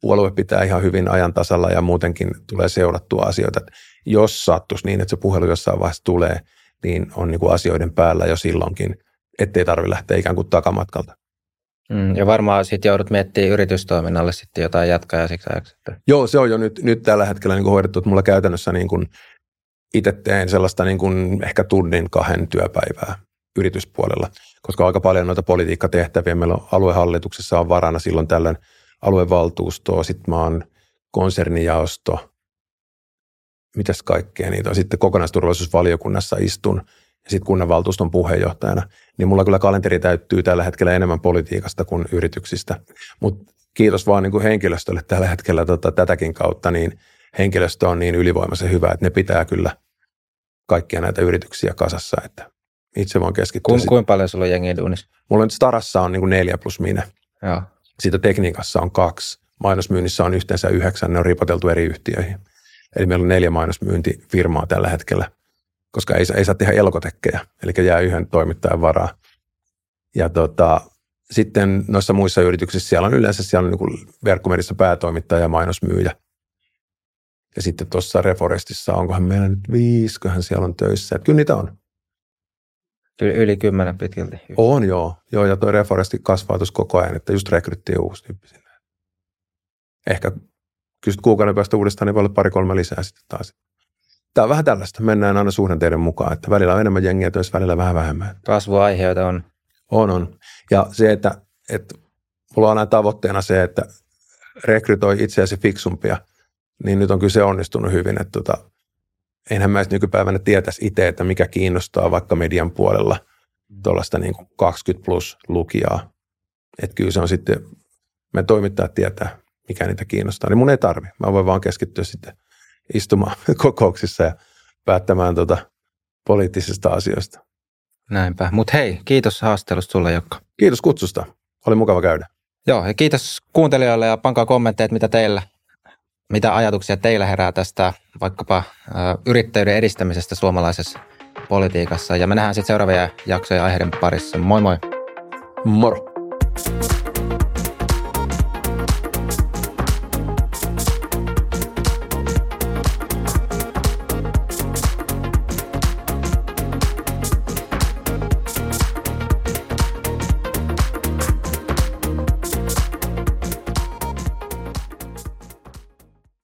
puolue pitää ihan hyvin ajan tasalla ja muutenkin tulee seurattua asioita. Jos sattuisi niin, että se puhelu jossain vaiheessa tulee, niin on niin kuin asioiden päällä jo silloinkin, ettei tarvitse lähteä ikään kuin takamatkalta. Mm, ja varmaan sitten joudut miettimään yritystoiminnalle sitten jotain jatkaa ja siksi ajaksi. Joo, se on jo nyt, nyt tällä hetkellä niin kuin hoidettu, että mulla käytännössä niin kuin itse teen sellaista niin kuin ehkä tunnin kahden työpäivää yrityspuolella, koska aika paljon noita politiikkatehtäviä meillä on aluehallituksessa on varana silloin tällöin aluevaltuustoa, sitten mä oon konsernijaosto, mitäs kaikkea niitä on. Sitten kokonaisturvallisuusvaliokunnassa istun ja sitten kunnanvaltuuston puheenjohtajana, niin mulla kyllä kalenteri täyttyy tällä hetkellä enemmän politiikasta kuin yrityksistä. Mutta kiitos vaan niin kuin henkilöstölle tällä hetkellä tota, tätäkin kautta, niin henkilöstö on niin ylivoimaisen hyvä, että ne pitää kyllä kaikkia näitä yrityksiä kasassa, että itse voin keskittyä. Ku, kuinka paljon sulla on jengiä duunissa? Mulla nyt Starassa on niin kuin neljä plus minä. Joo. Siitä tekniikassa on kaksi. Mainosmyynnissä on yhteensä yhdeksän, ne on ripoteltu eri yhtiöihin. Eli meillä on neljä mainosmyyntifirmaa tällä hetkellä, koska ei, ei saa tehdä elkotekkejä, eli jää yhden toimittajan varaa. Ja tota, sitten noissa muissa yrityksissä siellä on yleensä siellä on niin verkkomediassa päätoimittaja ja mainosmyyjä. Ja sitten tuossa Reforestissa, onkohan meillä nyt viisköhän siellä on töissä. Että kyllä niitä on. Yli, yli kymmenen pitkälti. On joo. joo ja tuo Reforesti kasvaa tuossa koko ajan, että just rekryttiin uusi tyyppi sinne. Ehkä kysyt kuukauden päästä uudestaan, niin voi olla pari-kolme lisää sitten taas. Tämä on vähän tällaista. Mennään aina suhdanteiden mukaan, että välillä on enemmän jengiä töissä, välillä vähän vähemmän. Kasvuaiheita on. On, on. Ja se, että, että mulla on aina tavoitteena se, että rekrytoi itseäsi fiksumpia, niin nyt on kyllä se onnistunut hyvin, että tota, enhän mä nykypäivänä tietäisi itse, että mikä kiinnostaa vaikka median puolella tuollaista niin 20 plus lukijaa. Että kyllä se on sitten, me toimittajat tietää, mikä niitä kiinnostaa. Niin mun ei tarvi. Mä voin vaan keskittyä sitten istumaan kokouksissa ja päättämään tota poliittisista asioista. Näinpä. Mutta hei, kiitos haastattelusta sulle, Jokka. Kiitos kutsusta. Oli mukava käydä. Joo, ja kiitos kuuntelijoille ja pankaa kommentteja, mitä teillä, mitä ajatuksia teillä herää tästä vaikkapa yrittäjyyden edistämisestä suomalaisessa politiikassa. Ja me nähdään sitten seuraavia jaksoja aiheiden parissa. Moi moi! Moro!